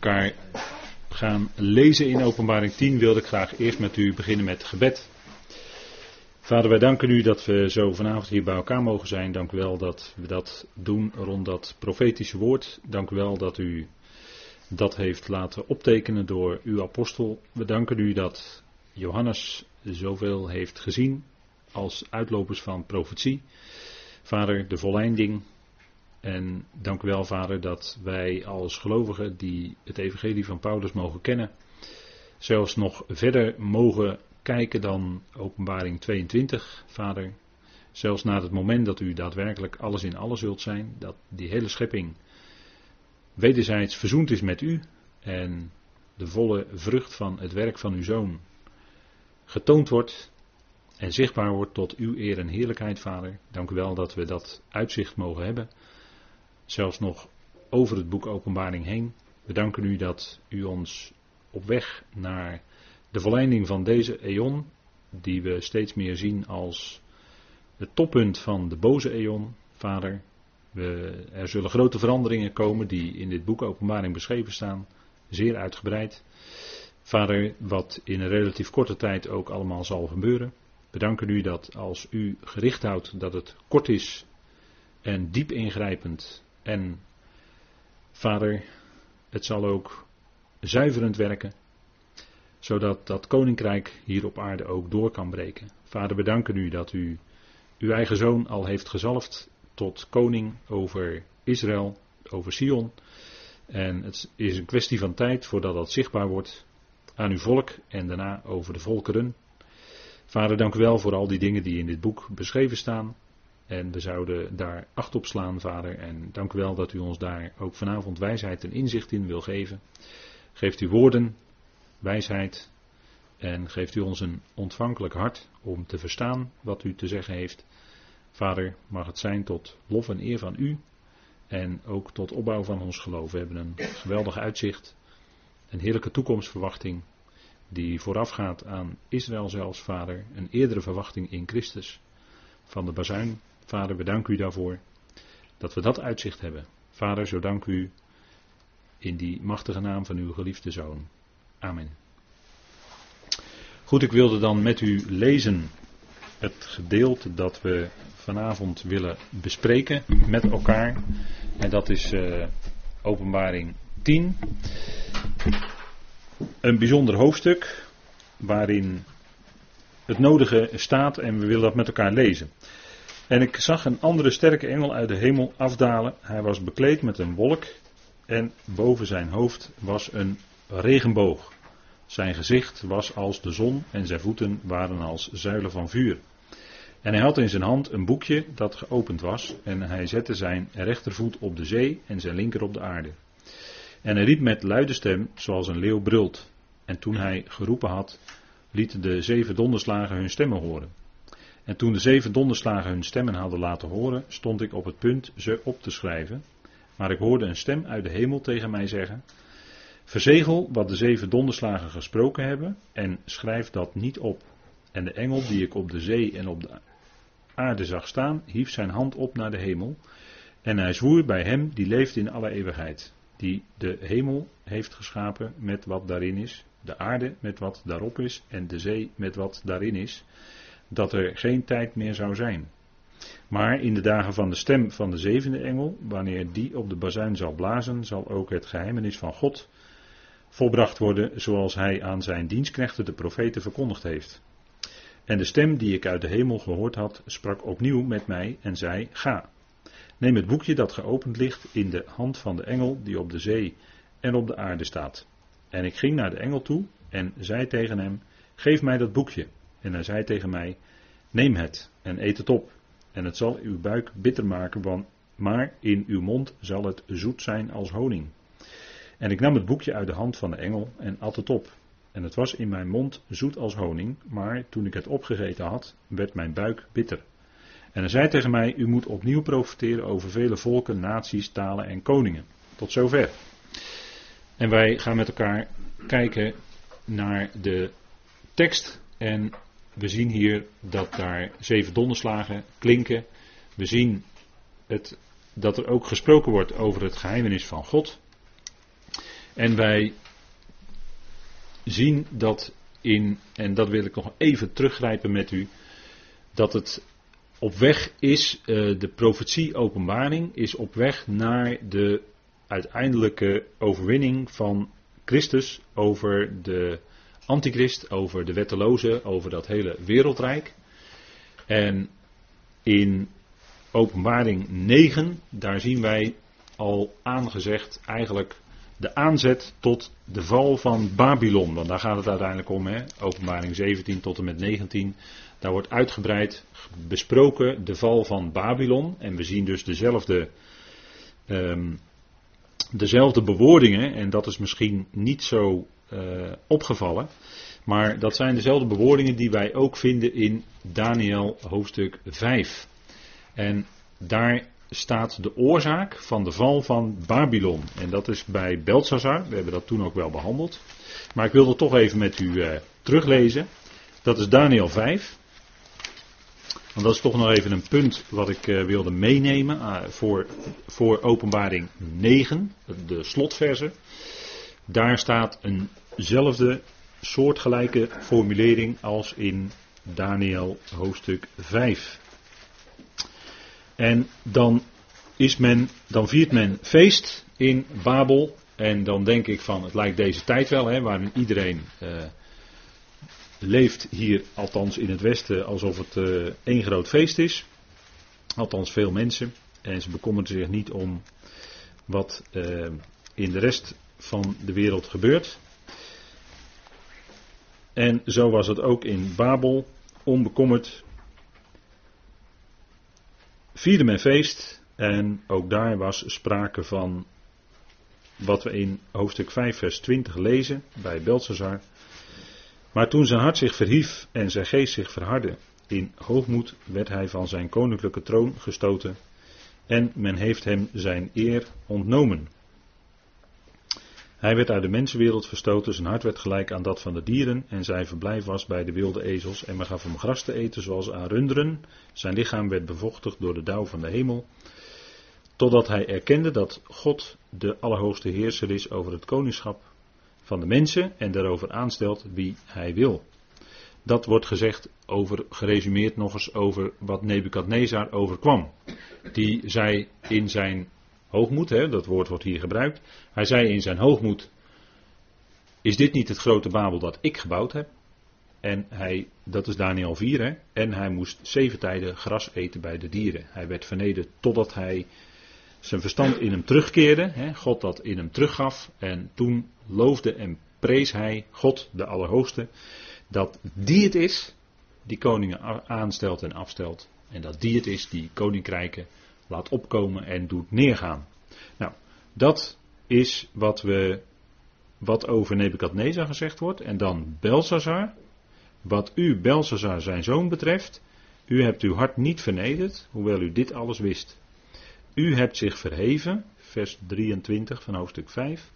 elkaar gaan lezen in Openbaring 10, wilde ik graag eerst met u beginnen met gebed. Vader, wij danken u dat we zo vanavond hier bij elkaar mogen zijn. Dank wel dat we dat doen rond dat profetische woord. Dank wel dat u dat heeft laten optekenen door uw apostel. We danken u dat Johannes zoveel heeft gezien als uitlopers van profetie. Vader, de volleinding. En dank u wel, Vader, dat wij als gelovigen die het evangelie van Paulus mogen kennen, zelfs nog verder mogen kijken dan openbaring 22, Vader. Zelfs na het moment dat u daadwerkelijk alles in alles zult zijn, dat die hele schepping wederzijds verzoend is met u en de volle vrucht van het werk van uw zoon getoond wordt en zichtbaar wordt tot uw eer en heerlijkheid, Vader. Dank u wel dat we dat uitzicht mogen hebben. Zelfs nog over het boek Openbaring heen. We danken u dat u ons op weg naar de volleinding van deze eon, die we steeds meer zien als het toppunt van de boze eon, Vader. We, er zullen grote veranderingen komen die in dit boek Openbaring beschreven staan, zeer uitgebreid. Vader, wat in een relatief korte tijd ook allemaal zal gebeuren. We danken u dat als u gericht houdt dat het kort is en diep ingrijpend. En vader, het zal ook zuiverend werken, zodat dat koninkrijk hier op aarde ook door kan breken. Vader, we danken u dat u uw eigen zoon al heeft gezalfd tot koning over Israël, over Sion. En het is een kwestie van tijd voordat dat zichtbaar wordt aan uw volk en daarna over de volkeren. Vader, dank u wel voor al die dingen die in dit boek beschreven staan. En we zouden daar acht op slaan, Vader. En dank u wel dat u ons daar ook vanavond wijsheid en inzicht in wil geven. Geeft u woorden, wijsheid. En geeft u ons een ontvankelijk hart om te verstaan wat u te zeggen heeft. Vader, mag het zijn tot lof en eer van u. En ook tot opbouw van ons geloof. We hebben een geweldig uitzicht. Een heerlijke toekomstverwachting die voorafgaat aan Israël zelfs, Vader, een eerdere verwachting in Christus van de bazuin. Vader, we danken u daarvoor dat we dat uitzicht hebben. Vader, zo dank u in die machtige naam van uw geliefde Zoon. Amen. Goed, ik wilde dan met u lezen het gedeelte dat we vanavond willen bespreken met elkaar. En dat is uh, openbaring 10 een bijzonder hoofdstuk waarin het nodige staat en we willen dat met elkaar lezen. En ik zag een andere sterke engel uit de hemel afdalen. Hij was bekleed met een wolk en boven zijn hoofd was een regenboog. Zijn gezicht was als de zon en zijn voeten waren als zuilen van vuur. En hij had in zijn hand een boekje dat geopend was en hij zette zijn rechtervoet op de zee en zijn linker op de aarde. En hij riep met luide stem, zoals een leeuw brult. En toen hij geroepen had, lieten de zeven donderslagen hun stemmen horen. En toen de zeven donderslagen hun stemmen hadden laten horen, stond ik op het punt ze op te schrijven. Maar ik hoorde een stem uit de hemel tegen mij zeggen: Verzegel wat de zeven donderslagen gesproken hebben en schrijf dat niet op. En de engel die ik op de zee en op de aarde zag staan, hief zijn hand op naar de hemel. En hij zwoer bij hem die leeft in alle eeuwigheid die de hemel heeft geschapen met wat daarin is, de aarde met wat daarop is en de zee met wat daarin is, dat er geen tijd meer zou zijn. Maar in de dagen van de stem van de zevende engel, wanneer die op de bazuin zal blazen, zal ook het geheimenis van God volbracht worden zoals hij aan zijn dienstknechten de profeten verkondigd heeft. En de stem die ik uit de hemel gehoord had, sprak opnieuw met mij en zei: Ga. Neem het boekje dat geopend ligt in de hand van de engel die op de zee en op de aarde staat. En ik ging naar de engel toe en zei tegen hem: Geef mij dat boekje. En hij zei tegen mij: Neem het en eet het op. En het zal uw buik bitter maken, maar in uw mond zal het zoet zijn als honing. En ik nam het boekje uit de hand van de engel en at het op. En het was in mijn mond zoet als honing, maar toen ik het opgegeten had, werd mijn buik bitter. En hij zei tegen mij: U moet opnieuw profiteren over vele volken, naties, talen en koningen. Tot zover. En wij gaan met elkaar kijken naar de tekst. En we zien hier dat daar zeven donderslagen klinken. We zien het, dat er ook gesproken wordt over het geheimenis van God. En wij zien dat in, en dat wil ik nog even teruggrijpen met u, dat het op weg is, uh, de profetie-openbaring is op weg naar de uiteindelijke overwinning van Christus over de antichrist, over de wetteloze, over dat hele wereldrijk. En in openbaring 9, daar zien wij al aangezegd eigenlijk de aanzet tot de val van Babylon. Want daar gaat het uiteindelijk om, hè? openbaring 17 tot en met 19. Daar wordt uitgebreid besproken de val van Babylon. En we zien dus dezelfde, um, dezelfde bewoordingen. En dat is misschien niet zo uh, opgevallen. Maar dat zijn dezelfde bewoordingen die wij ook vinden in Daniel hoofdstuk 5. En daar staat de oorzaak van de val van Babylon. En dat is bij Belshazzar. We hebben dat toen ook wel behandeld. Maar ik wil dat toch even met u uh, teruglezen. Dat is Daniel 5. Want dat is toch nog even een punt wat ik uh, wilde meenemen voor, voor openbaring 9, de slotverse. Daar staat eenzelfde soortgelijke formulering als in Daniel hoofdstuk 5. En dan, is men, dan viert men feest in Babel. En dan denk ik van, het lijkt deze tijd wel, hè, waarin iedereen uh, leeft hier, althans in het Westen, alsof het uh, één groot feest is. Althans veel mensen. En ze bekommeren zich niet om wat uh, in de rest van de wereld gebeurt. En zo was het ook in Babel, onbekommerd vierde men feest en ook daar was sprake van wat we in hoofdstuk 5 vers 20 lezen bij Belshazzar. Maar toen zijn hart zich verhief en zijn geest zich verhardde, in hoogmoed werd hij van zijn koninklijke troon gestoten en men heeft hem zijn eer ontnomen. Hij werd uit de mensenwereld verstoten, zijn hart werd gelijk aan dat van de dieren en zijn verblijf was bij de wilde ezels en men gaf hem gras te eten zoals aan runderen. Zijn lichaam werd bevochtigd door de dauw van de hemel, totdat hij erkende dat God de Allerhoogste Heerser is over het koningschap van de mensen en daarover aanstelt wie hij wil. Dat wordt gezegd over, geresumeerd nog eens over wat Nebukadnezar overkwam. Die zei in zijn Hoogmoed, hè, dat woord wordt hier gebruikt. Hij zei in zijn hoogmoed: Is dit niet het grote Babel dat ik gebouwd heb? En hij, dat is Daniel 4, hè, en hij moest zeven tijden gras eten bij de dieren. Hij werd vernederd totdat hij zijn verstand in hem terugkeerde, hè, God dat in hem teruggaf. En toen loofde en prees hij God, de Allerhoogste, dat die het is die koningen aanstelt en afstelt. En dat die het is die koninkrijken laat opkomen en doet neergaan. Nou, dat is wat, we, wat over Nebukadnezar gezegd wordt. En dan Belsazar. Wat u, Belsazar, zijn zoon betreft. U hebt uw hart niet vernederd, hoewel u dit alles wist. U hebt zich verheven, vers 23 van hoofdstuk 5,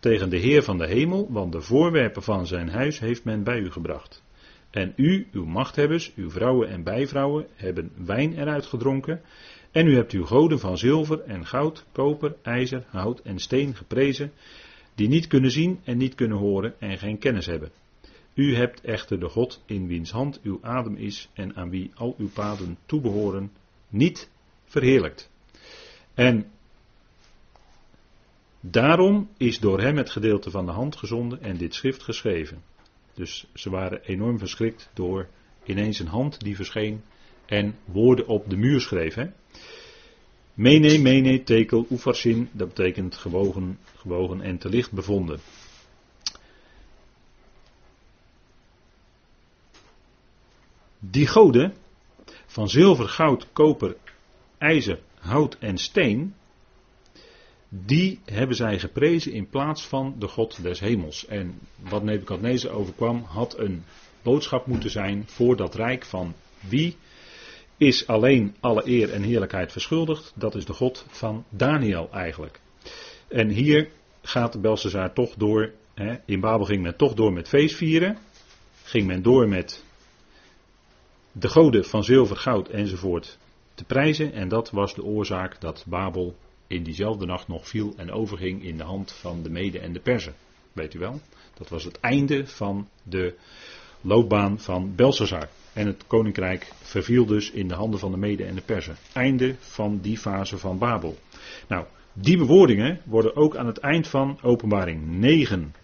tegen de Heer van de hemel, want de voorwerpen van zijn huis heeft men bij u gebracht. En u, uw machthebbers, uw vrouwen en bijvrouwen, hebben wijn eruit gedronken en u hebt uw goden van zilver en goud, koper, ijzer, hout en steen geprezen, die niet kunnen zien en niet kunnen horen en geen kennis hebben. U hebt echter de God in wiens hand uw adem is en aan wie al uw paden toebehoren, niet verheerlijkt. En daarom is door hem het gedeelte van de hand gezonden en dit schrift geschreven. Dus ze waren enorm verschrikt door ineens een hand die verscheen en woorden op de muur schreef. Mene, mene, tekel, oefarsin, dat betekent gewogen, gewogen en te licht bevonden. Die goden van zilver, goud, koper, ijzer, hout en steen, die hebben zij geprezen in plaats van de God des hemels. En wat Nebukadnezar overkwam, had een boodschap moeten zijn voor dat rijk van wie is alleen alle eer en heerlijkheid verschuldigd. Dat is de God van Daniel eigenlijk. En hier gaat Belshazzar toch door. Hè, in Babel ging men toch door met feestvieren. Ging men door met de goden van zilver, goud enzovoort te prijzen. En dat was de oorzaak dat Babel in diezelfde nacht nog viel en overging in de hand van de Mede en de Perzen. Weet u wel? Dat was het einde van de loopbaan van Belshazzar. En het koninkrijk verviel dus in de handen van de Mede en de Perzen. Einde van die fase van Babel. Nou, die bewoordingen worden ook aan het eind van Openbaring 9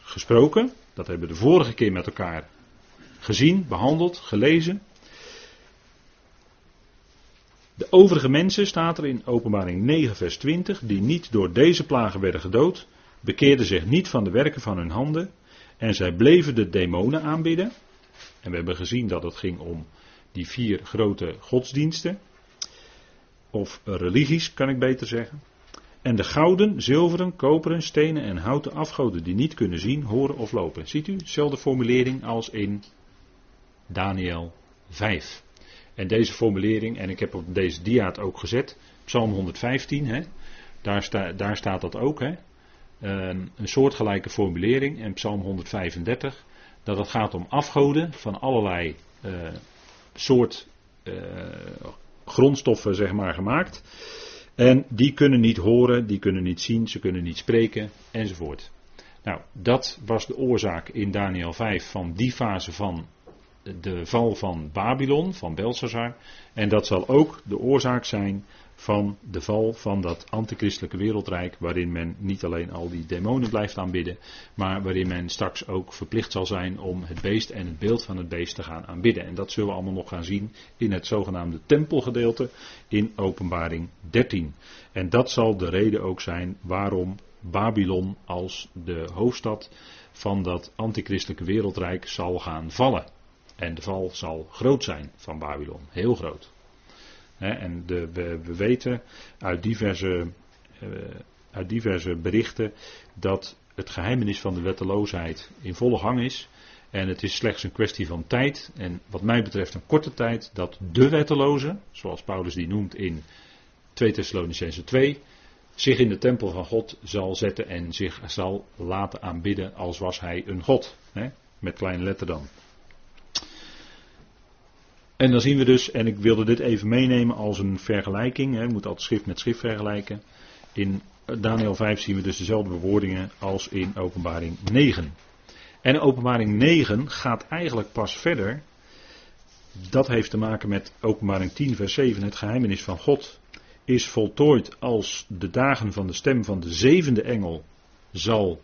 gesproken. Dat hebben we de vorige keer met elkaar gezien, behandeld, gelezen. De overige mensen, staat er in Openbaring 9, vers 20, die niet door deze plagen werden gedood, bekeerden zich niet van de werken van hun handen en zij bleven de demonen aanbidden. En we hebben gezien dat het ging om die vier grote godsdiensten, of religies kan ik beter zeggen. En de gouden, zilveren, koperen, stenen en houten afgoden die niet kunnen zien, horen of lopen. Ziet u, dezelfde formulering als in Daniel 5. En deze formulering, en ik heb op deze dia ook gezet, Psalm 115, hè, daar, daar staat dat ook. Hè, een, een soortgelijke formulering, en Psalm 135, dat het gaat om afgoden van allerlei uh, soort uh, grondstoffen, zeg maar, gemaakt. En die kunnen niet horen, die kunnen niet zien, ze kunnen niet spreken, enzovoort. Nou, dat was de oorzaak in Daniel 5 van die fase van de val van Babylon, van Belshazzar. En dat zal ook de oorzaak zijn van de val van dat antichristelijke wereldrijk, waarin men niet alleen al die demonen blijft aanbidden, maar waarin men straks ook verplicht zal zijn om het beest en het beeld van het beest te gaan aanbidden. En dat zullen we allemaal nog gaan zien in het zogenaamde tempelgedeelte in Openbaring 13. En dat zal de reden ook zijn waarom Babylon als de hoofdstad van dat antichristelijke wereldrijk zal gaan vallen. En de val zal groot zijn van Babylon, heel groot. En de, we, we, weten uit diverse, uh, uit diverse berichten dat het geheimenis van de wetteloosheid in volle gang is. En het is slechts een kwestie van tijd. En wat mij betreft een korte tijd dat de wetteloze, zoals Paulus die noemt in 2 Thessalonicense 2, zich in de tempel van God zal zetten en zich zal laten aanbidden als was hij een God. met kleine letter dan. En dan zien we dus, en ik wilde dit even meenemen als een vergelijking, je moet altijd schrift met schrift vergelijken. In Daniel 5 zien we dus dezelfde bewoordingen als in openbaring 9. En openbaring 9 gaat eigenlijk pas verder. Dat heeft te maken met openbaring 10 vers 7, het geheimenis van God is voltooid als de dagen van de stem van de zevende engel zal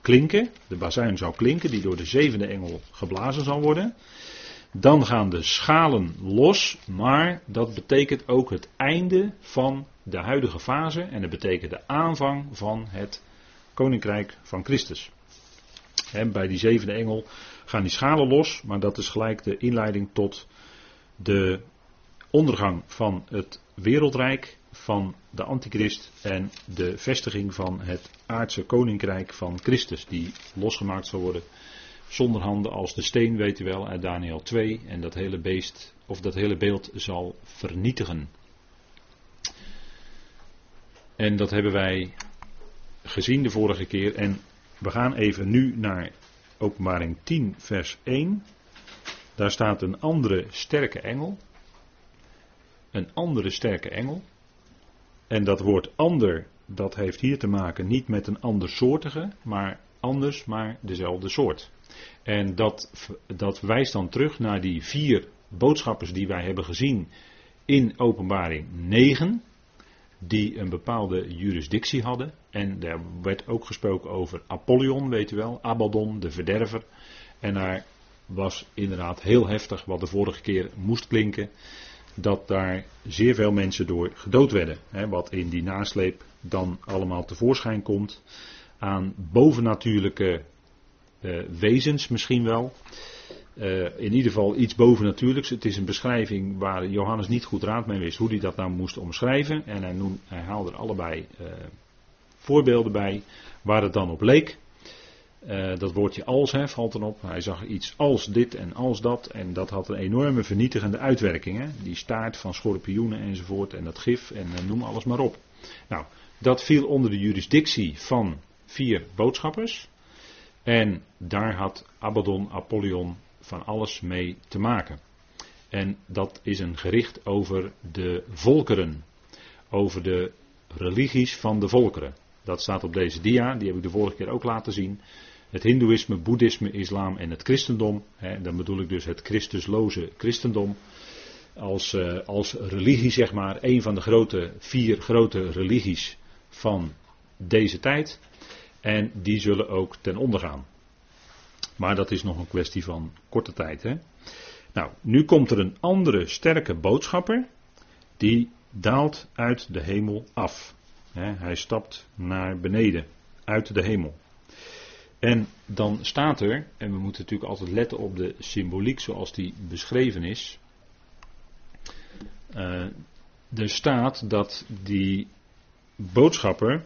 klinken. De bazuin zal klinken, die door de zevende engel geblazen zal worden. Dan gaan de schalen los, maar dat betekent ook het einde van de huidige fase en dat betekent de aanvang van het koninkrijk van Christus. bij die zevende engel gaan die schalen los, maar dat is gelijk de inleiding tot de ondergang van het wereldrijk van de antichrist en de vestiging van het aardse koninkrijk van Christus, die losgemaakt zal worden zonder handen als de steen, weet u wel, uit Daniel 2. En dat hele beest, of dat hele beeld zal vernietigen. En dat hebben wij gezien de vorige keer. En we gaan even nu naar Openbaring 10, vers 1. Daar staat een andere sterke engel. Een andere sterke engel. En dat woord ander, dat heeft hier te maken niet met een andersoortige, maar anders, maar dezelfde soort. En dat, dat wijst dan terug naar die vier boodschappers die wij hebben gezien in Openbaring 9, die een bepaalde jurisdictie hadden. En daar werd ook gesproken over Apollyon, weet u wel, Abaddon, de verderver. En daar was inderdaad heel heftig wat de vorige keer moest klinken, dat daar zeer veel mensen door gedood werden. Hè, wat in die nasleep dan allemaal tevoorschijn komt aan bovennatuurlijke wezens misschien wel. Uh, in ieder geval iets bovennatuurlijks. Het is een beschrijving waar Johannes niet goed raad mee wist hoe hij dat nou moest omschrijven. En hij, noem, haalde er allebei uh, voorbeelden bij waar het dan op leek. dat woordje als hè, valt erop. Hij zag iets als dit en als dat. En dat had een enorme vernietigende uitwerking. Hè. Die staart van schorpioenen enzovoort. En dat gif en noem alles maar op. Nou, dat viel onder de jurisdictie van vier boodschappers. En daar had Abaddon, Apollyon van alles mee te maken. En dat is een gericht over de volkeren, over de religies van de volkeren. Dat staat op deze dia, die heb ik de vorige keer ook laten zien. Het Hindoeïsme, Boeddhisme, Islam en het christendom. Hè, dan bedoel ik dus het Christusloze christendom. Als, uh, als religie, zeg maar, een van de grote, vier grote religies van deze tijd. En die zullen ook ten onder gaan. Maar dat is nog een kwestie van korte tijd. Hè? Nou, nu komt er een andere sterke boodschapper. Die daalt uit de hemel af. hij stapt naar beneden, uit de hemel. En dan staat er, en we moeten natuurlijk altijd letten op de symboliek zoals die beschreven is. Uh, er staat dat die boodschapper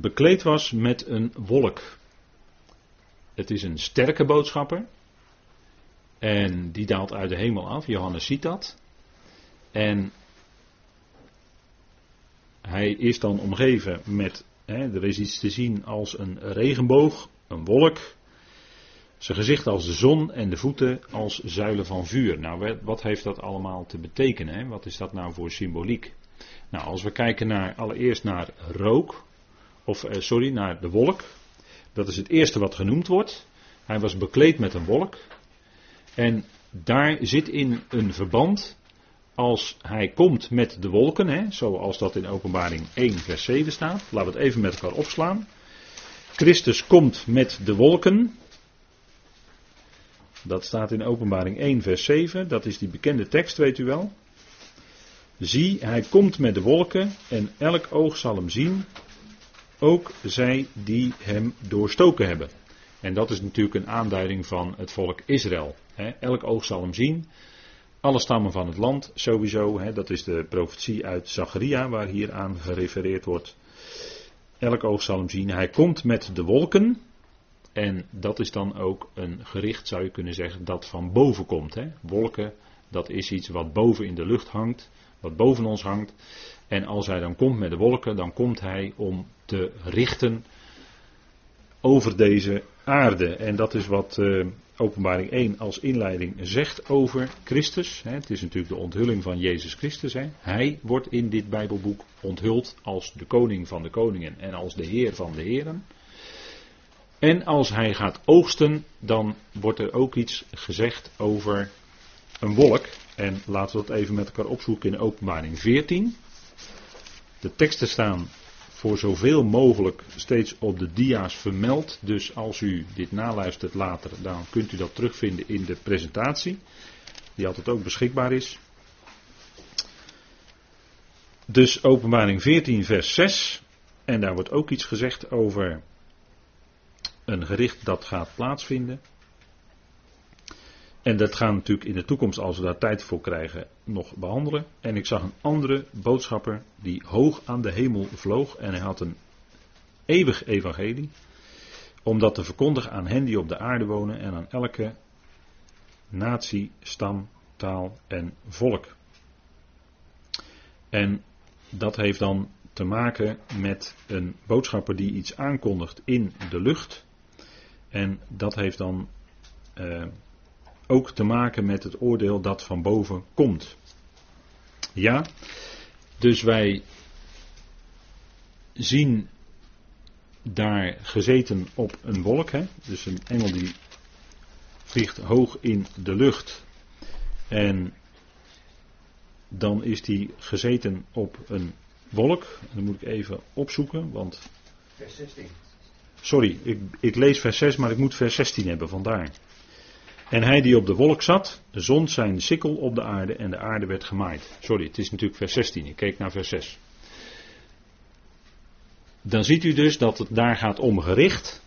bekleed was met een wolk. Het is een sterke boodschapper. En die daalt uit de hemel af. Johannes ziet dat. En hij is dan omgeven met, hè, er is iets te zien als een regenboog, een wolk. Zijn gezicht als de zon en de voeten als zuilen van vuur. Nou, wat heeft dat allemaal te betekenen? Wat is dat nou voor symboliek? Nou, als we kijken naar, allereerst naar rook, of eh, sorry, naar de wolk. Dat is het eerste wat genoemd wordt. Hij was bekleed met een wolk. En daar zit in een verband als hij komt met de wolken, hè, zoals dat in openbaring 1 vers 7 staat. Laten we het even met elkaar opslaan. Christus komt met de wolken. Dat staat in openbaring 1 vers 7. Dat is die bekende tekst, weet u wel. Zie, hij komt met de wolken en elk oog zal hem zien. Ook zij die hem doorstoken hebben. En dat is natuurlijk een aanduiding van het volk Israël. Elk oog zal hem zien. Alle stammen van het land sowieso. Dat is de profetie uit Zacharia waar hier aan gerefereerd wordt. Elk oog zal hem zien. Hij komt met de wolken. En dat is dan ook een gericht, zou je kunnen zeggen, dat van boven komt. Wolken, dat is iets wat boven in de lucht hangt. Wat boven ons hangt. En als hij dan komt met de wolken, dan komt hij om te richten over deze aarde. En dat is wat uh, Openbaring 1 als inleiding zegt over Christus. Het is natuurlijk de onthulling van Jezus Christus. Hij wordt in dit Bijbelboek onthuld als de koning van de koningen en als de heer van de heren. En als hij gaat oogsten, dan wordt er ook iets gezegd over een wolk. En laten we dat even met elkaar opzoeken in Openbaring 14. De teksten staan voor zoveel mogelijk steeds op de dia's vermeld. Dus als u dit naluistert later, dan kunt u dat terugvinden in de presentatie, die altijd ook beschikbaar is. Dus openbaring 14, vers 6. En daar wordt ook iets gezegd over een gericht dat gaat plaatsvinden. En dat gaan we natuurlijk in de toekomst, als we daar tijd voor krijgen, nog behandelen. En ik zag een andere boodschapper die hoog aan de hemel vloog en hij had een eeuwig evangelie. Om dat te verkondigen aan hen die op de aarde wonen en aan elke natie, stam, taal en volk. En dat heeft dan te maken met een boodschapper die iets aankondigt in de lucht. En dat heeft dan uh, ook te maken met het oordeel dat van boven komt. Ja, dus wij zien daar gezeten op een wolk, hè? dus een engel die vliegt hoog in de lucht en dan is die gezeten op een wolk. Dan moet ik even opzoeken, want. Vers 16. Sorry, ik, ik lees vers 6, maar ik moet vers 16 hebben, vandaar. En hij die op de wolk zat, zond zijn sikkel op de aarde en de aarde werd gemaaid. Sorry, het is natuurlijk vers 16. Ik keek naar vers 6. Dan ziet u dus dat het daar gaat om gericht.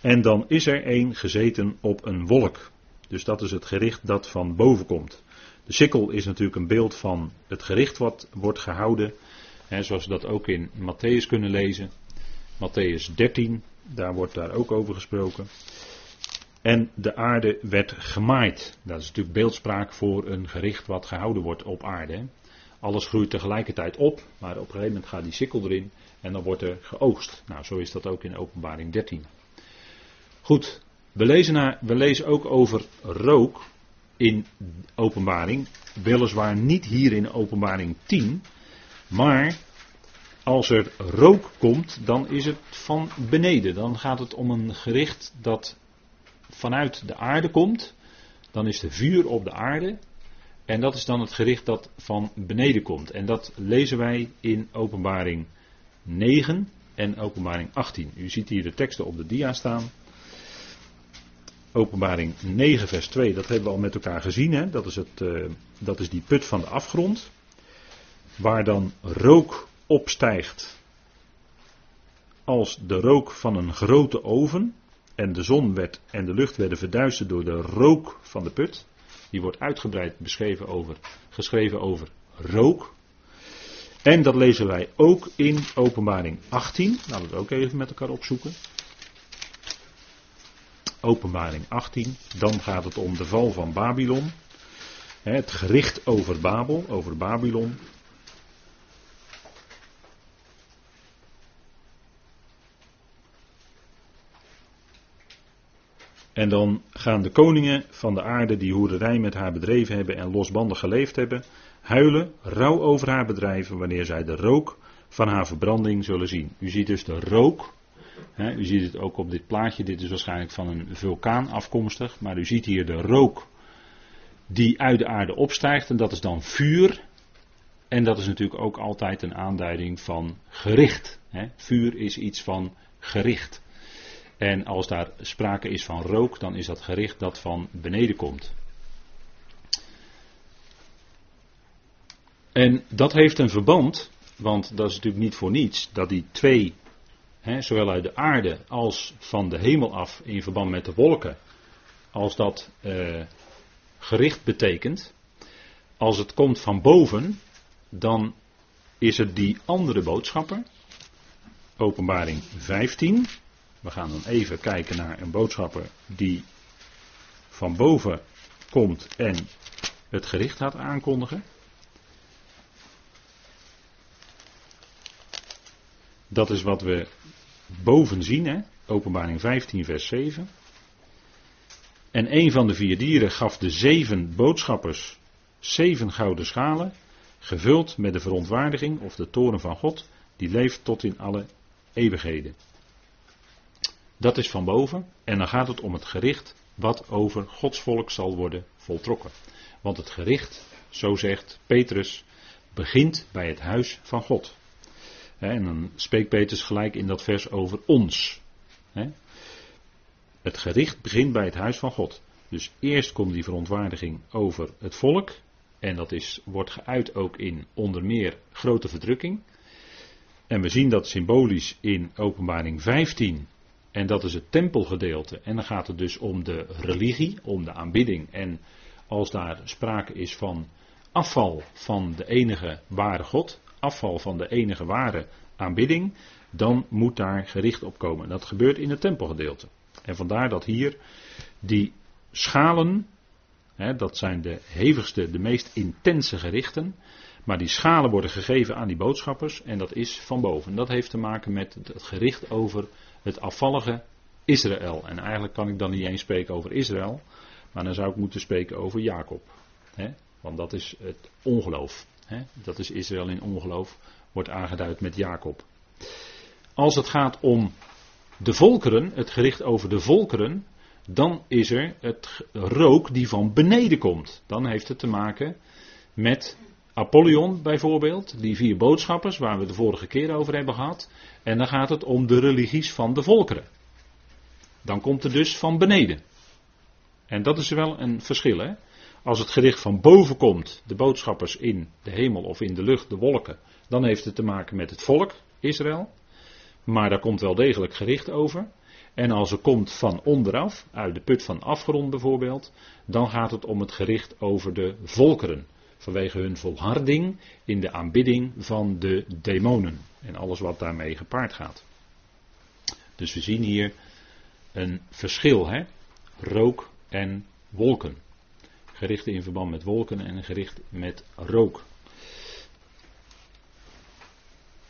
En dan is er een gezeten op een wolk. Dus dat is het gericht dat van boven komt. De sikkel is natuurlijk een beeld van het gericht wat wordt gehouden. Zoals we dat ook in Matthäus kunnen lezen. Matthäus 13, daar wordt daar ook over gesproken. En de aarde werd gemaaid. Dat is natuurlijk beeldspraak voor een gericht wat gehouden wordt op aarde. Alles groeit tegelijkertijd op, maar op een gegeven moment gaat die sikkel erin en dan wordt er geoogst. Nou, zo is dat ook in Openbaring 13. Goed, we lezen, we lezen ook over rook in Openbaring. Weliswaar niet hier in Openbaring 10, maar als er rook komt, dan is het van beneden. Dan gaat het om een gericht dat vanuit de aarde komt. Dan is er vuur op de aarde. En dat is dan het gericht dat van beneden komt. En dat lezen wij in Openbaring 9 en Openbaring 18. U ziet hier de teksten op de dia staan. Openbaring 9, vers 2, dat hebben we al met elkaar gezien. Hè? Dat, is het, uh, dat is die put van de afgrond. Waar dan rook opstijgt als de rook van een grote oven. En de zon werd en de lucht werden verduisterd door de rook van de put. Die wordt uitgebreid beschreven over, geschreven over rook. En dat lezen wij ook in Openbaring 18. Laten we het ook even met elkaar opzoeken. Openbaring 18. Dan gaat het om de val van Babylon. Het gericht over Babel, over Babylon. En dan gaan de koningen van de aarde die hoerderij met haar bedreven hebben en losbandig geleefd hebben, huilen, rouw over haar bedrijven wanneer zij de rook van haar verbranding zullen zien. U ziet dus de rook. Hè, u ziet het ook op dit plaatje. Dit is waarschijnlijk van een vulkaan afkomstig. Maar u ziet hier de rook die uit de aarde opstijgt. En dat is dan vuur. En dat is natuurlijk ook altijd een aanduiding van gericht. Hè. Vuur is iets van gericht. En als daar sprake is van rook, dan is dat gericht dat van beneden komt. En dat heeft een verband, want dat is natuurlijk niet voor niets, dat die twee, hè, zowel uit de aarde als van de hemel af in verband met de wolken, als dat eh, gericht betekent, als het komt van boven, dan is het die andere boodschapper, openbaring 15, we gaan dan even kijken naar een boodschapper die van boven komt en het gericht gaat aankondigen. Dat is wat we boven zien, hè? openbaring 15, vers 7. En een van de vier dieren gaf de zeven boodschappers zeven gouden schalen, gevuld met de verontwaardiging of de toren van God, die leeft tot in alle eeuwigheden. Dat is van boven. En dan gaat het om het gericht wat over Gods volk zal worden voltrokken. Want het gericht, zo zegt Petrus, begint bij het huis van God. En dan spreekt Petrus gelijk in dat vers over ons. Het gericht begint bij het huis van God. Dus eerst komt die verontwaardiging over het volk. En dat is, wordt geuit ook in onder meer grote verdrukking. En we zien dat symbolisch in Openbaring 15 en dat is het tempelgedeelte. En dan gaat het dus om de religie, om de aanbidding. En als daar sprake is van afval van de enige ware God, afval van de enige ware aanbidding, dan moet daar gericht op komen. Dat gebeurt in het tempelgedeelte. En vandaar dat hier die schalen, hè, dat zijn de hevigste, de meest intense gerichten, maar die schalen worden gegeven aan die boodschappers en dat is van boven. Dat heeft te maken met het gericht over het afvallige Israël. En eigenlijk kan ik dan niet eens spreken over Israël, maar dan zou ik moeten spreken over Jacob. Want dat is het ongeloof. Dat is Israël in ongeloof, wordt aangeduid met Jacob. Als het gaat om de volkeren, het gericht over de volkeren, dan is er het rook die van beneden komt. Dan heeft het te maken met Apollyon bijvoorbeeld, die vier boodschappers waar we de vorige keer over hebben gehad. En dan gaat het om de religies van de volkeren. Dan komt het dus van beneden. En dat is wel een verschil. Hè? Als het gericht van boven komt, de boodschappers in de hemel of in de lucht, de wolken, dan heeft het te maken met het volk, Israël. Maar daar komt wel degelijk gericht over. En als het komt van onderaf, uit de put van afgrond bijvoorbeeld, dan gaat het om het gericht over de volkeren vanwege hun volharding in de aanbidding van de demonen en alles wat daarmee gepaard gaat. Dus we zien hier een verschil, hè? rook en wolken. Gericht in verband met wolken en gericht met rook.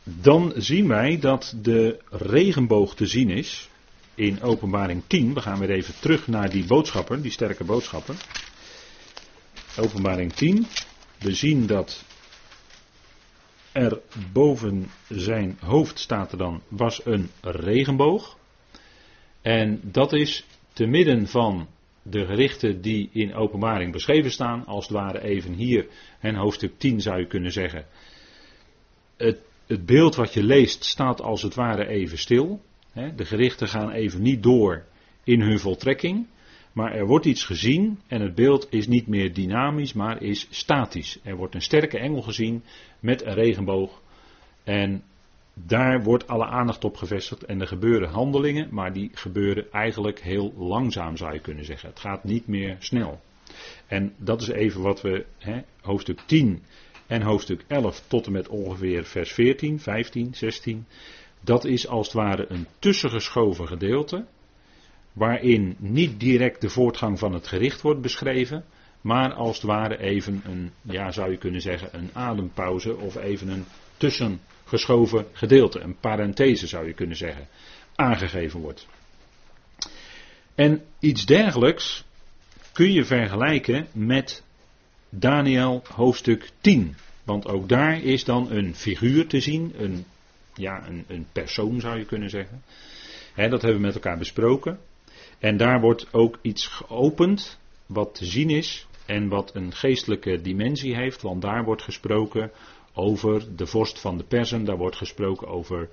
Dan zien wij dat de regenboog te zien is in Openbaring 10. We gaan weer even terug naar die boodschapper, die sterke boodschapper. Openbaring 10. We zien dat er boven zijn hoofd staat er dan, was een regenboog. En dat is te midden van de gerichten die in openbaring beschreven staan, als het ware even hier, en hoofdstuk 10 zou je kunnen zeggen. Het, het beeld wat je leest staat als het ware even stil. De gerichten gaan even niet door in hun voltrekking. Maar er wordt iets gezien en het beeld is niet meer dynamisch, maar is statisch. Er wordt een sterke engel gezien met een regenboog. En daar wordt alle aandacht op gevestigd. En er gebeuren handelingen, maar die gebeuren eigenlijk heel langzaam, zou je kunnen zeggen. Het gaat niet meer snel. En dat is even wat we, hoofdstuk 10 en hoofdstuk 11 tot en met ongeveer vers 14, 15, 16. Dat is als het ware een tussengeschoven gedeelte waarin niet direct de voortgang van het gericht wordt beschreven, maar als het ware even een, ja zou je kunnen zeggen, een adempauze of even een tussengeschoven gedeelte, een parenthese zou je kunnen zeggen, aangegeven wordt. En iets dergelijks kun je vergelijken met Daniel hoofdstuk 10. Want ook daar is dan een figuur te zien, een, ja, een, een persoon zou je kunnen zeggen. dat hebben we met elkaar besproken. En daar wordt ook iets geopend wat te zien is en wat een geestelijke dimensie heeft, want daar wordt gesproken over de vorst van de Persen, daar wordt gesproken over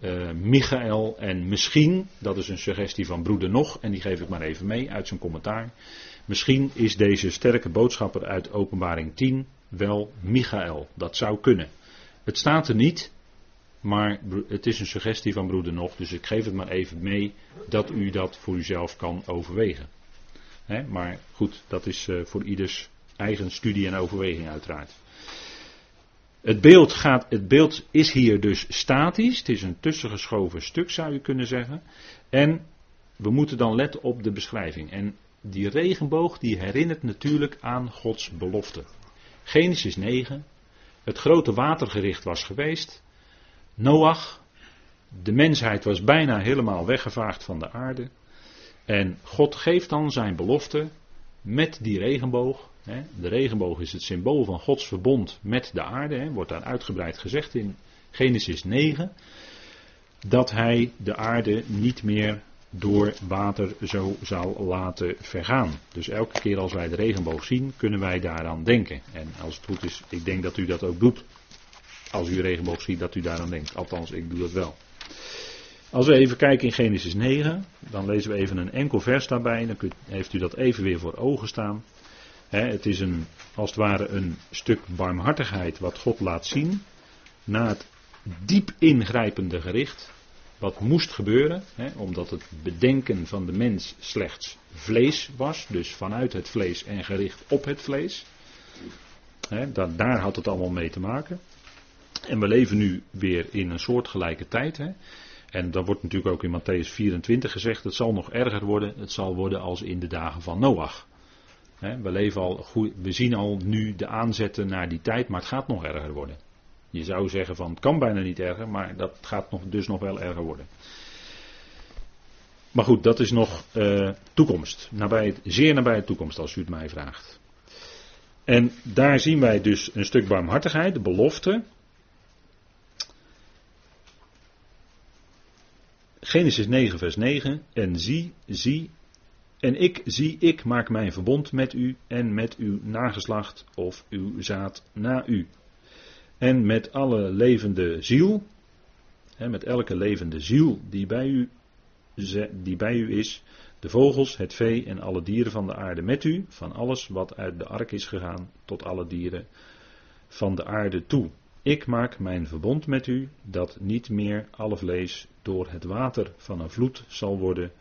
uh, Michael en misschien, dat is een suggestie van broeder Nog, en die geef ik maar even mee uit zijn commentaar. Misschien is deze sterke boodschapper uit Openbaring 10 wel Michael. Dat zou kunnen. Het staat er niet, maar het is een suggestie van broeder nog, dus ik geef het maar even mee dat u dat voor uzelf kan overwegen. maar goed, dat is uh, voor ieders eigen studie en overweging uiteraard. Het beeld, gaat, het beeld is hier dus statisch, het is een tussengeschoven stuk zou je kunnen zeggen. En we moeten dan letten op de beschrijving. En die regenboog die herinnert natuurlijk aan Gods belofte. Genesis 9, het grote watergericht was geweest. Noach, de mensheid was bijna helemaal weggevaagd van de aarde. En God geeft dan zijn belofte met die regenboog. De regenboog is het symbool van Gods verbond met de aarde. Wordt daar uitgebreid gezegd in Genesis 9. Dat hij de aarde niet meer door water zo zal laten vergaan. Dus elke keer als wij de regenboog zien, kunnen wij daaraan denken. En als het goed is, ik denk dat u dat ook doet als u regenboog ziet, dat u daaraan denkt. Althans, ik doe dat wel. Als we even kijken in Genesis 9, dan lezen we even een enkel vers daarbij. Dan heeft u dat even weer voor ogen staan. het is een, als het ware een stuk barmhartigheid wat God laat zien. Na het diep ingrijpende gericht. Wat moest gebeuren, omdat het bedenken van de mens slechts vlees was. Dus vanuit het vlees en gericht op het vlees. daar had het allemaal mee te maken. En we leven nu weer in een soortgelijke tijd. Hè? En dan wordt natuurlijk ook in Matthäus 24 gezegd: het zal nog erger worden. Het zal worden als in de dagen van Noach. We, leven al goed, we zien al nu de aanzetten naar die tijd, maar het gaat nog erger worden. Je zou zeggen van het kan bijna niet erger, maar dat gaat nog, dus nog wel erger worden. Maar goed, dat is nog uh, toekomst. Nabij, zeer nabij de toekomst, als u het mij vraagt. En daar zien wij dus een stuk barmhartigheid, de belofte. Genesis 9, vers 9. En zie, zie, en ik zie, ik maak mijn verbond met u en met uw nageslacht of uw zaad na u. En met alle levende ziel, met elke levende ziel die bij, u, die bij u is, de vogels, het vee en alle dieren van de aarde met u, van alles wat uit de ark is gegaan, tot alle dieren van de aarde toe. Ik maak mijn verbond met u, dat niet meer alle vlees door het water van een vloed zal worden,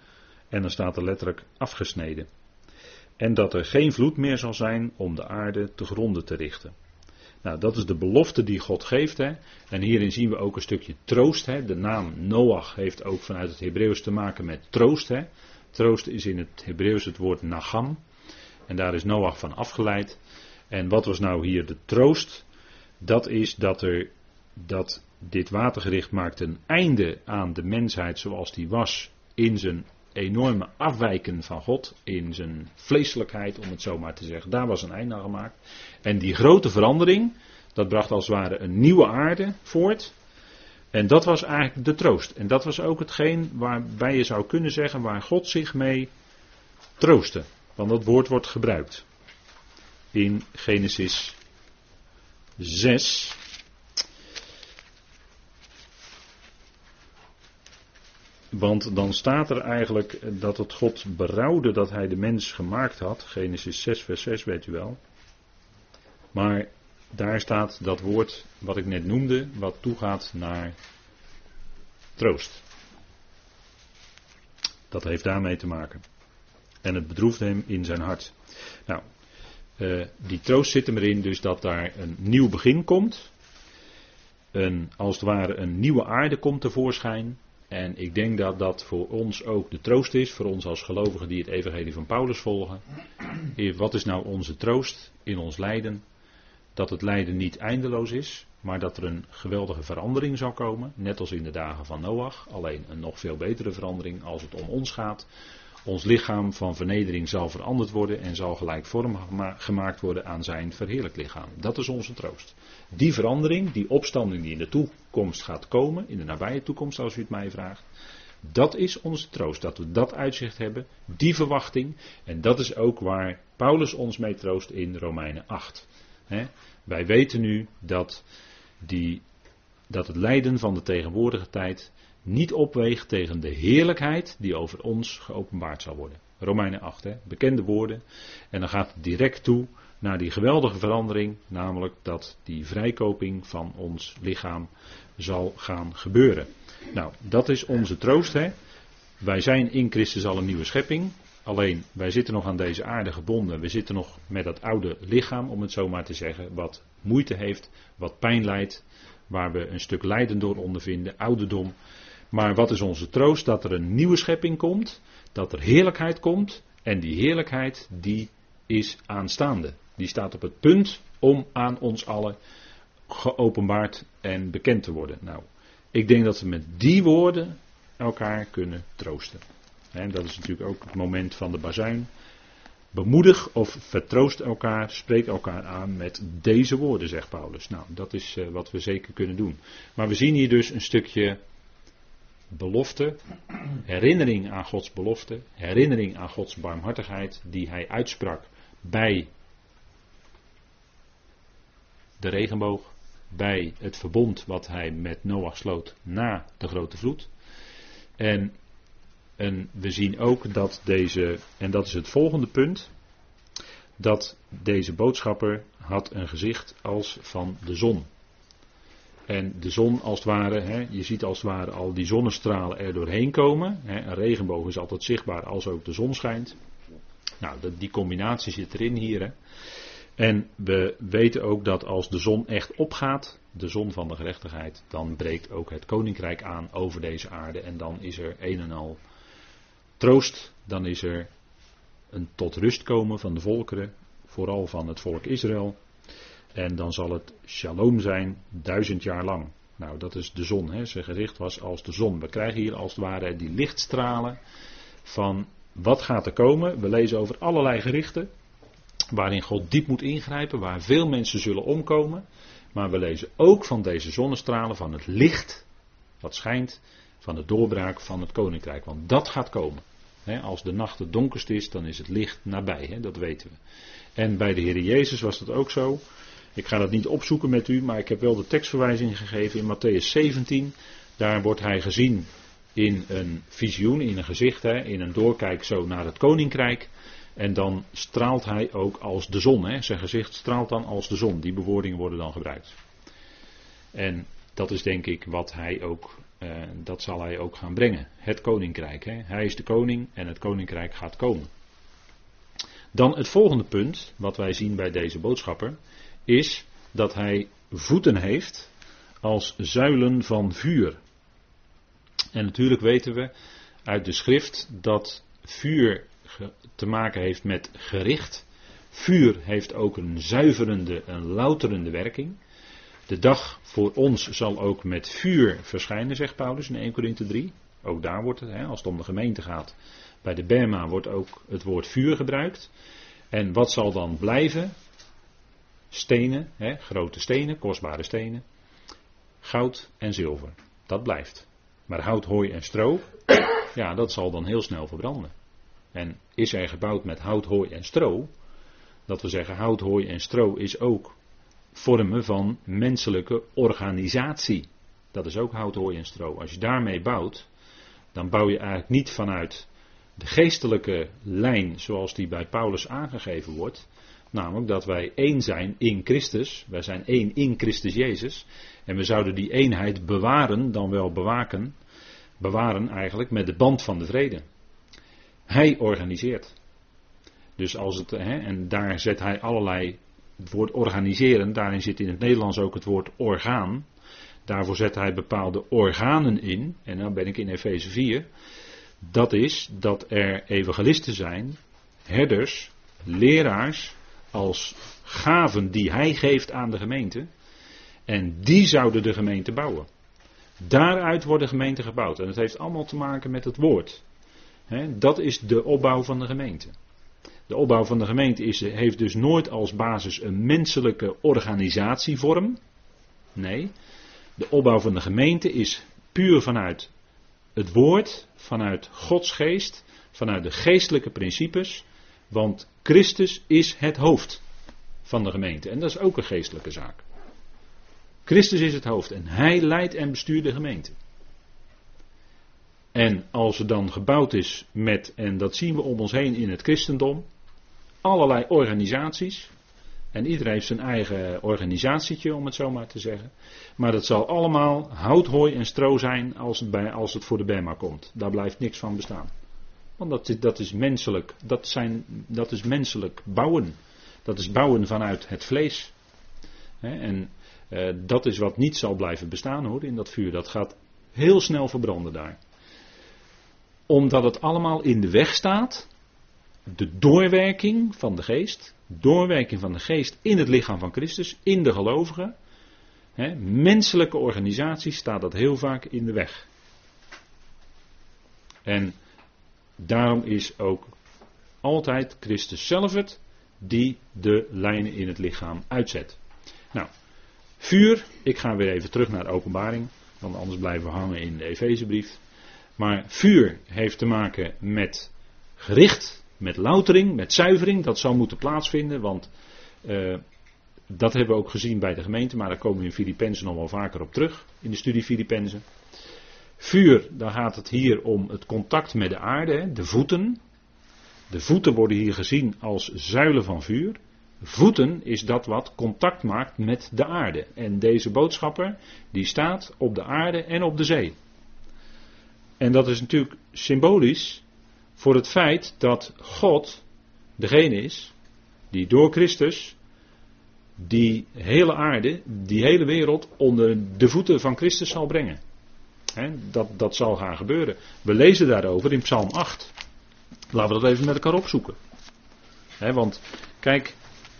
en dan staat er letterlijk afgesneden. En dat er geen vloed meer zal zijn om de aarde te gronden te richten. Nou, dat is de belofte die God geeft. Hè? En hierin zien we ook een stukje troost. Hè? De naam Noach heeft ook vanuit het Hebreeuws te maken met troost. Hè? Troost is in het Hebreeuws het woord nagam. En daar is Noach van afgeleid. En wat was nou hier de troost? Dat is dat er dat dit watergericht maakt een einde aan de mensheid zoals die was in zijn enorme afwijken van God, in zijn vleeselijkheid om het zo maar te zeggen. Daar was een einde aan gemaakt. En die grote verandering, Dat bracht als het ware een nieuwe aarde voort. En dat was eigenlijk de troost. En dat was ook hetgeen waarbij je zou kunnen zeggen waar God zich mee troostte. Want dat woord wordt gebruikt in Genesis 6. Want dan staat er eigenlijk dat het God berouwde dat hij de mens gemaakt had. Genesis 6, vers 6, weet u wel. Maar daar staat dat woord wat ik net noemde, wat toegaat naar troost. Dat heeft daarmee te maken. En het bedroefde hem in zijn hart. Nou, uh, die troost zit hem erin dus dat daar een nieuw begin komt. Een, als het ware een nieuwe aarde komt tevoorschijn. En ik denk dat dat voor ons ook de troost is, voor ons als gelovigen die het evangelie van Paulus volgen. Wat is nou onze troost in ons lijden? Dat het lijden niet eindeloos is, maar dat er een geweldige verandering zal komen, net als in de dagen van Noach. Alleen een nog veel betere verandering als het om ons gaat. Ons lichaam van vernedering zal veranderd worden en zal gelijk vorm gemaakt worden aan zijn verheerlijk lichaam. Dat is onze troost. Die verandering, die opstanding die in de toekomst gaat komen, in de nabije toekomst als u het mij vraagt, dat is onze troost, dat we dat uitzicht hebben, die verwachting. En dat is ook waar Paulus ons mee troost in Romeinen 8. wij weten nu dat, die, dat het lijden van de tegenwoordige tijd niet opweegt tegen de heerlijkheid die over ons geopenbaard zal worden. Romeinen 8, hè, bekende woorden. En dan gaat het direct toe naar die geweldige verandering, namelijk dat die vrijkoping van ons lichaam zal gaan gebeuren. Nou, dat is onze troost. Hè. Wij zijn in Christus al een nieuwe schepping. Alleen wij zitten nog aan deze aarde gebonden. We zitten nog met dat oude lichaam, om het zo maar te zeggen, wat moeite heeft, wat pijn lijdt, waar we een stuk lijden door ondervinden, ouderdom. Maar wat is onze troost? Dat er een nieuwe schepping komt, dat er heerlijkheid komt en die heerlijkheid die is aanstaande. Die staat op het punt om aan ons allen geopenbaard en bekend te worden. Nou, ik denk dat we met die woorden elkaar kunnen troosten. En dat is natuurlijk ook het moment van de bazuin. Bemoedig of vertroost elkaar, spreek elkaar aan met deze woorden, zegt Paulus. Nou, dat is uh, wat we zeker kunnen doen. Maar we zien hier dus een stukje belofte, herinnering aan Gods belofte, herinnering aan Gods barmhartigheid die hij uitsprak bij de regenboog, bij het verbond wat hij met Noach sloot na de grote vloed. En, en we zien ook dat deze, en dat is het volgende punt, dat deze boodschapper had een gezicht als van de zon. En de zon als het ware, hè, je ziet als het ware al die zonnestralen er doorheen komen. Hè. Een regenboog is altijd zichtbaar als ook de zon schijnt. Nou, die combinatie zit erin hier. Hè. En we weten ook dat als de zon echt opgaat, de zon van de gerechtigheid, dan breekt ook het koninkrijk aan over deze aarde. En dan is er een en al troost, dan is er een tot rust komen van de volkeren, vooral van het volk Israël. En dan zal het shalom zijn duizend jaar lang. Nou, dat is de zon. Hè. Zijn gericht was als de zon. We krijgen hier als het ware die lichtstralen van wat gaat er komen. We lezen over allerlei gerichten. Waarin God diep moet ingrijpen. Waar veel mensen zullen omkomen. Maar we lezen ook van deze zonnestralen van het licht. Wat schijnt van de doorbraak van het koninkrijk. Want dat gaat komen. als de nacht het donkerst is, dan is het licht nabij. dat weten we. En bij de Heer Jezus was dat ook zo. Ik ga dat niet opzoeken met u, maar ik heb wel de tekstverwijzing gegeven in Matthäus 17. Daar wordt hij gezien in een visioen, in een gezicht, hè, in een doorkijk zo naar het koninkrijk. En dan straalt hij ook als de zon. Hè. Zijn gezicht straalt dan als de zon. Die bewoordingen worden dan gebruikt. En dat is denk ik wat hij ook, eh, dat zal hij ook gaan brengen. Het koninkrijk. Hè. Hij is de koning en het koninkrijk gaat komen. Dan het volgende punt, wat wij zien bij deze boodschapper, is dat hij voeten heeft als zuilen van vuur. En natuurlijk weten we uit de schrift dat vuur te maken heeft met gericht. Vuur heeft ook een zuiverende, een louterende werking. De dag voor ons zal ook met vuur verschijnen, zegt Paulus in 1 Corinthië 3. Ook daar wordt het, hè, als het om de gemeente gaat, bij de Bema wordt ook het woord vuur gebruikt. En wat zal dan blijven? Stenen, hè, grote stenen, kostbare stenen, goud en zilver. Dat blijft. Maar hout, hooi en stro, ja, dat zal dan heel snel verbranden. En is er gebouwd met hout, hooi en stro, dat we zeggen hout, hooi en stro is ook vormen van menselijke organisatie. Dat is ook hout, hooi en stro. Als je daarmee bouwt, dan bouw je eigenlijk niet vanuit de geestelijke lijn zoals die bij Paulus aangegeven wordt. Namelijk dat wij één zijn in Christus. Wij zijn één in Christus Jezus. En we zouden die eenheid bewaren, dan wel bewaken. Bewaren eigenlijk met de band van de vrede. Hij organiseert. Dus als het, hè, en daar zet hij allerlei, het woord organiseren, daarin zit in het Nederlands ook het woord orgaan. Daarvoor zet hij bepaalde organen in, en dan ben ik in Efeze 4. Dat is dat er evangelisten zijn, herders, leraars, als gaven die hij geeft aan de gemeente. En die zouden de gemeente bouwen. Daaruit wordt de gemeente gebouwd. En het heeft allemaal te maken met het woord. dat is de opbouw van de gemeente. De opbouw van de gemeente is, heeft dus nooit als basis een menselijke organisatievorm. Nee, de opbouw van de gemeente is puur vanuit het woord, vanuit Gods geest, vanuit de geestelijke principes. Want Christus is het hoofd van de gemeente. En dat is ook een geestelijke zaak. Christus is het hoofd en hij leidt en bestuurt de gemeente. En als het dan gebouwd is met, en dat zien we om ons heen in het christendom, allerlei organisaties. En iedereen heeft zijn eigen organisatietje, om het zo maar te zeggen. Maar dat zal allemaal hout, hooi en stro zijn als het, bij, als het voor de Bema komt. Daar blijft niks van bestaan. Want dat, dat is menselijk. Dat, zijn, dat is menselijk bouwen. Dat is bouwen vanuit het vlees. en eh, dat is wat niet zal blijven bestaan hoor, in dat vuur. Dat gaat heel snel verbranden daar. Omdat het allemaal in de weg staat de doorwerking van de geest, doorwerking van de geest in het lichaam van Christus, in de gelovigen. Menselijke organisaties staat dat heel vaak in de weg. En daarom is ook altijd Christus zelf het die de lijnen in het lichaam uitzet. Nou, vuur, ik ga weer even terug naar de openbaring, want anders blijven we hangen in de Efezebrief. Maar vuur heeft te maken met gericht, met loutering, met zuivering. Dat zal moeten plaatsvinden, want uh, dat hebben we ook gezien bij de gemeente, maar daar komen we in Filippenzen nog wel vaker op terug, in de studie Filippenzen. Vuur, dan gaat het hier om het contact met de aarde, de voeten. De voeten worden hier gezien als zuilen van vuur. Voeten is dat wat contact maakt met de aarde. En deze boodschapper, die staat op de aarde en op de zee. En dat is natuurlijk symbolisch voor het feit dat God degene is die door Christus die hele aarde, die hele wereld onder de voeten van Christus zal brengen. Dat, dat zal gaan gebeuren. We lezen daarover in Psalm 8. Laten we dat even met elkaar opzoeken. want kijk,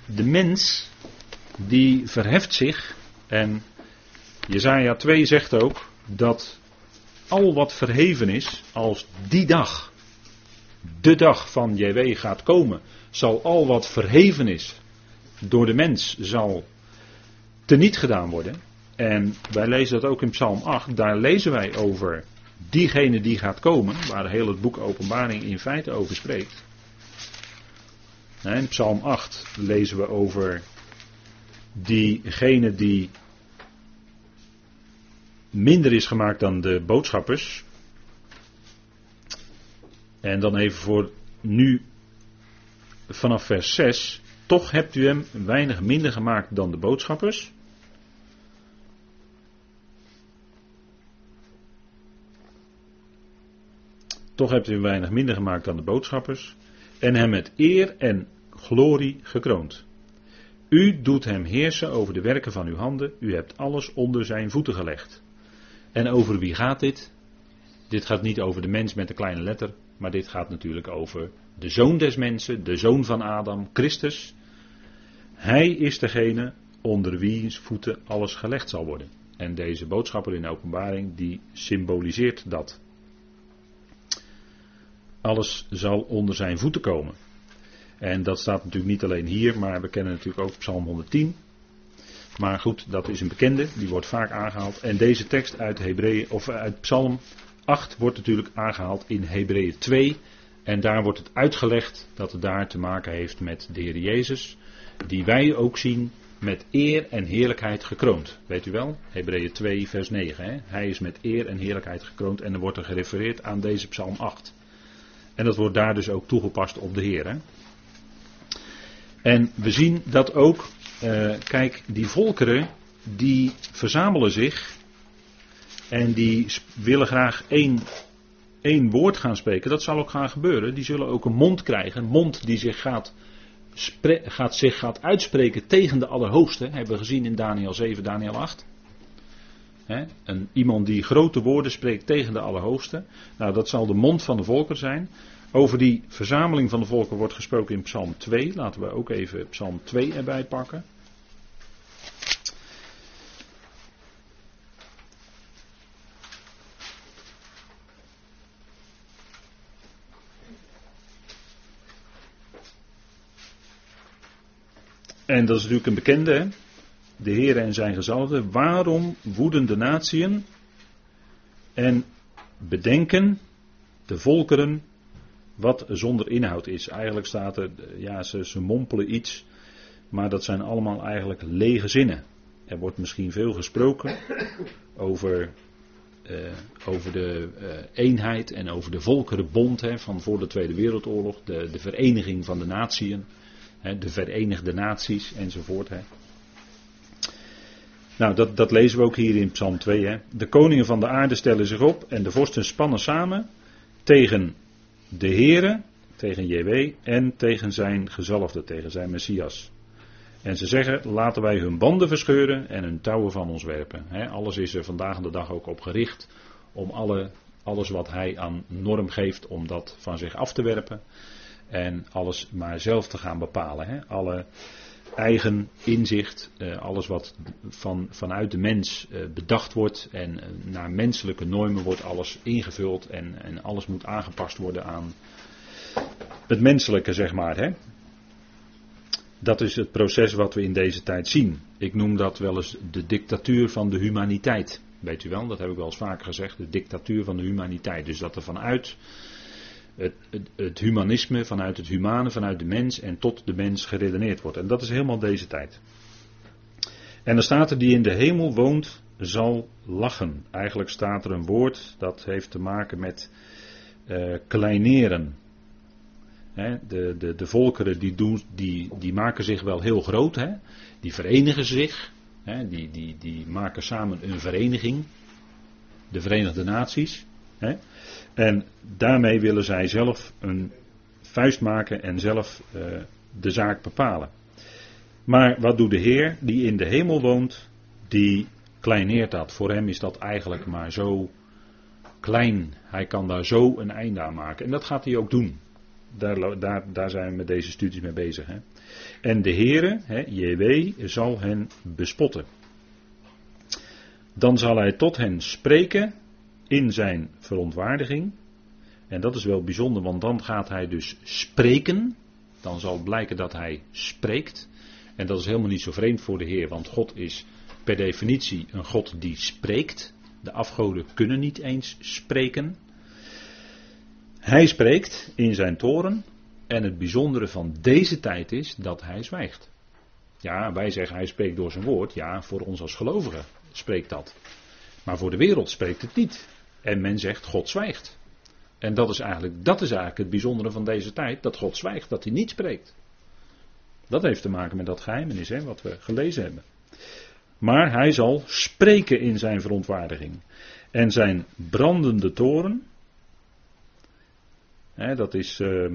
de mens die verheft zich en Jezaja 2 zegt ook dat al wat verheven is als die dag de dag van JW gaat komen, zal al wat verheven is door de mens, zal teniet gedaan worden. En wij lezen dat ook in Psalm 8, daar lezen wij over diegene die gaat komen, waar heel het boek Openbaring in feite over spreekt. In Psalm 8 lezen we over diegene die minder is gemaakt dan de boodschappers. En dan even voor nu vanaf vers 6. Toch hebt u hem weinig minder gemaakt dan de boodschappers. Toch hebt u hem weinig minder gemaakt dan de boodschappers. En hem met eer en glorie gekroond. U doet hem heersen over de werken van uw handen. U hebt alles onder zijn voeten gelegd. En over wie gaat dit? Dit gaat niet over de mens met de kleine letter, maar dit gaat natuurlijk over de zoon des mensen, de zoon van Adam, Christus. Hij is degene onder wiens voeten alles gelegd zal worden. En deze boodschapper in de openbaring die symboliseert dat. Alles zal onder zijn voeten komen. En dat staat natuurlijk niet alleen hier, maar we kennen natuurlijk ook Psalm 110. Maar goed, dat is een bekende, die wordt vaak aangehaald. En deze tekst uit, Hebreeën, of uit Psalm 8 wordt natuurlijk aangehaald in Hebreeën 2. En daar wordt het uitgelegd dat het daar te maken heeft met de Heer Jezus. Die wij ook zien met eer en heerlijkheid gekroond. Weet u wel? Hebreeën 2, vers 9. Hè? Hij is met eer en heerlijkheid gekroond. En dan wordt er gerefereerd aan deze Psalm 8. En dat wordt daar dus ook toegepast op de Heer. Hè? En we zien dat ook, uh, kijk, die volkeren, die verzamelen zich. En die willen graag één, één woord gaan spreken. Dat zal ook gaan gebeuren. Die zullen ook een mond krijgen. Een mond die zich gaat gaat, zich gaat uitspreken tegen de Allerhoogste, hebben we gezien in Daniel 7, Daniel 8. Een, iemand die grote woorden spreekt tegen de Allerhoogste. Nou, dat zal de mond van de volker zijn. Over die verzameling van de volken wordt gesproken in Psalm 2. Laten we ook even Psalm 2 erbij pakken. En dat is natuurlijk een bekende, hè? De Heer en zijn gezalfde. Waarom woeden de natieën en bedenken de volkeren wat zonder inhoud is? Eigenlijk staat er, ja, ze, ze mompelen iets, maar dat zijn allemaal eigenlijk lege zinnen. Er wordt misschien veel gesproken over, uh, over de uh, eenheid en over de volkerenbond hè, van voor de Tweede Wereldoorlog, de, de vereniging van de natieën de Verenigde Naties enzovoort. Nou, dat, dat, lezen we ook hier in Psalm 2. Hè. De koningen van de aarde stellen zich op en de vorsten spannen samen tegen de Here, tegen JW en tegen zijn gezalfde, tegen zijn Messias. En ze zeggen, laten wij hun banden verscheuren en hun touwen van ons werpen. alles is er vandaag de dag ook op gericht om alle, alles wat hij aan norm geeft, om dat van zich af te werpen. En alles maar zelf te gaan bepalen. Alle eigen inzicht, eh, alles wat van, vanuit de mens eh, bedacht wordt en eh, naar menselijke normen wordt alles ingevuld en, en alles moet aangepast worden aan het menselijke, zeg maar. Hè? Dat is het proces wat we in deze tijd zien. Ik noem dat wel eens de dictatuur van de humaniteit. Weet u wel, dat heb ik wel eens vaker gezegd, de dictatuur van de humaniteit. Dus dat er vanuit het, het, humanisme vanuit het humane, vanuit de mens en tot de mens geredeneerd wordt. En dat is helemaal deze tijd. En dan staat er die in de hemel woont, zal lachen. Eigenlijk staat er een woord dat heeft te maken met uh, kleineren. de, de, de volkeren die, doen, die, die maken zich wel heel groot, hè? die verenigen zich, hè? Die, die, die maken samen een vereniging, de Verenigde Naties. Hè? En daarmee willen zij zelf een vuist maken en zelf uh, de zaak bepalen. Maar wat doet de Heer die in de hemel woont, die kleineert dat. Voor hem is dat eigenlijk maar zo klein. Hij kan daar zo een einde aan maken. En dat gaat hij ook doen. Daar, daar, daar zijn we met deze studies mee bezig. Hè. En de Heere, hè, JW, zal hen bespotten. Dan zal hij tot hen spreken in zijn verontwaardiging. En dat is wel bijzonder, want dan gaat hij dus spreken. Dan zal blijken dat hij spreekt. En dat is helemaal niet zo vreemd voor de Heer, want God is per definitie een God die spreekt. De afgoden kunnen niet eens spreken. Hij spreekt in zijn toren. En het bijzondere van deze tijd is dat hij zwijgt. Ja, wij zeggen hij spreekt door zijn woord. Ja, voor ons als gelovigen spreekt dat. Maar voor de wereld spreekt het niet. En men zegt God zwijgt. En dat is eigenlijk, dat is eigenlijk het bijzondere van deze tijd, dat God zwijgt, dat hij niet spreekt. Dat heeft te maken met dat geheimenis, hè, wat we gelezen hebben. Maar hij zal spreken in zijn verontwaardiging. En zijn brandende toren, hè, dat is, uh,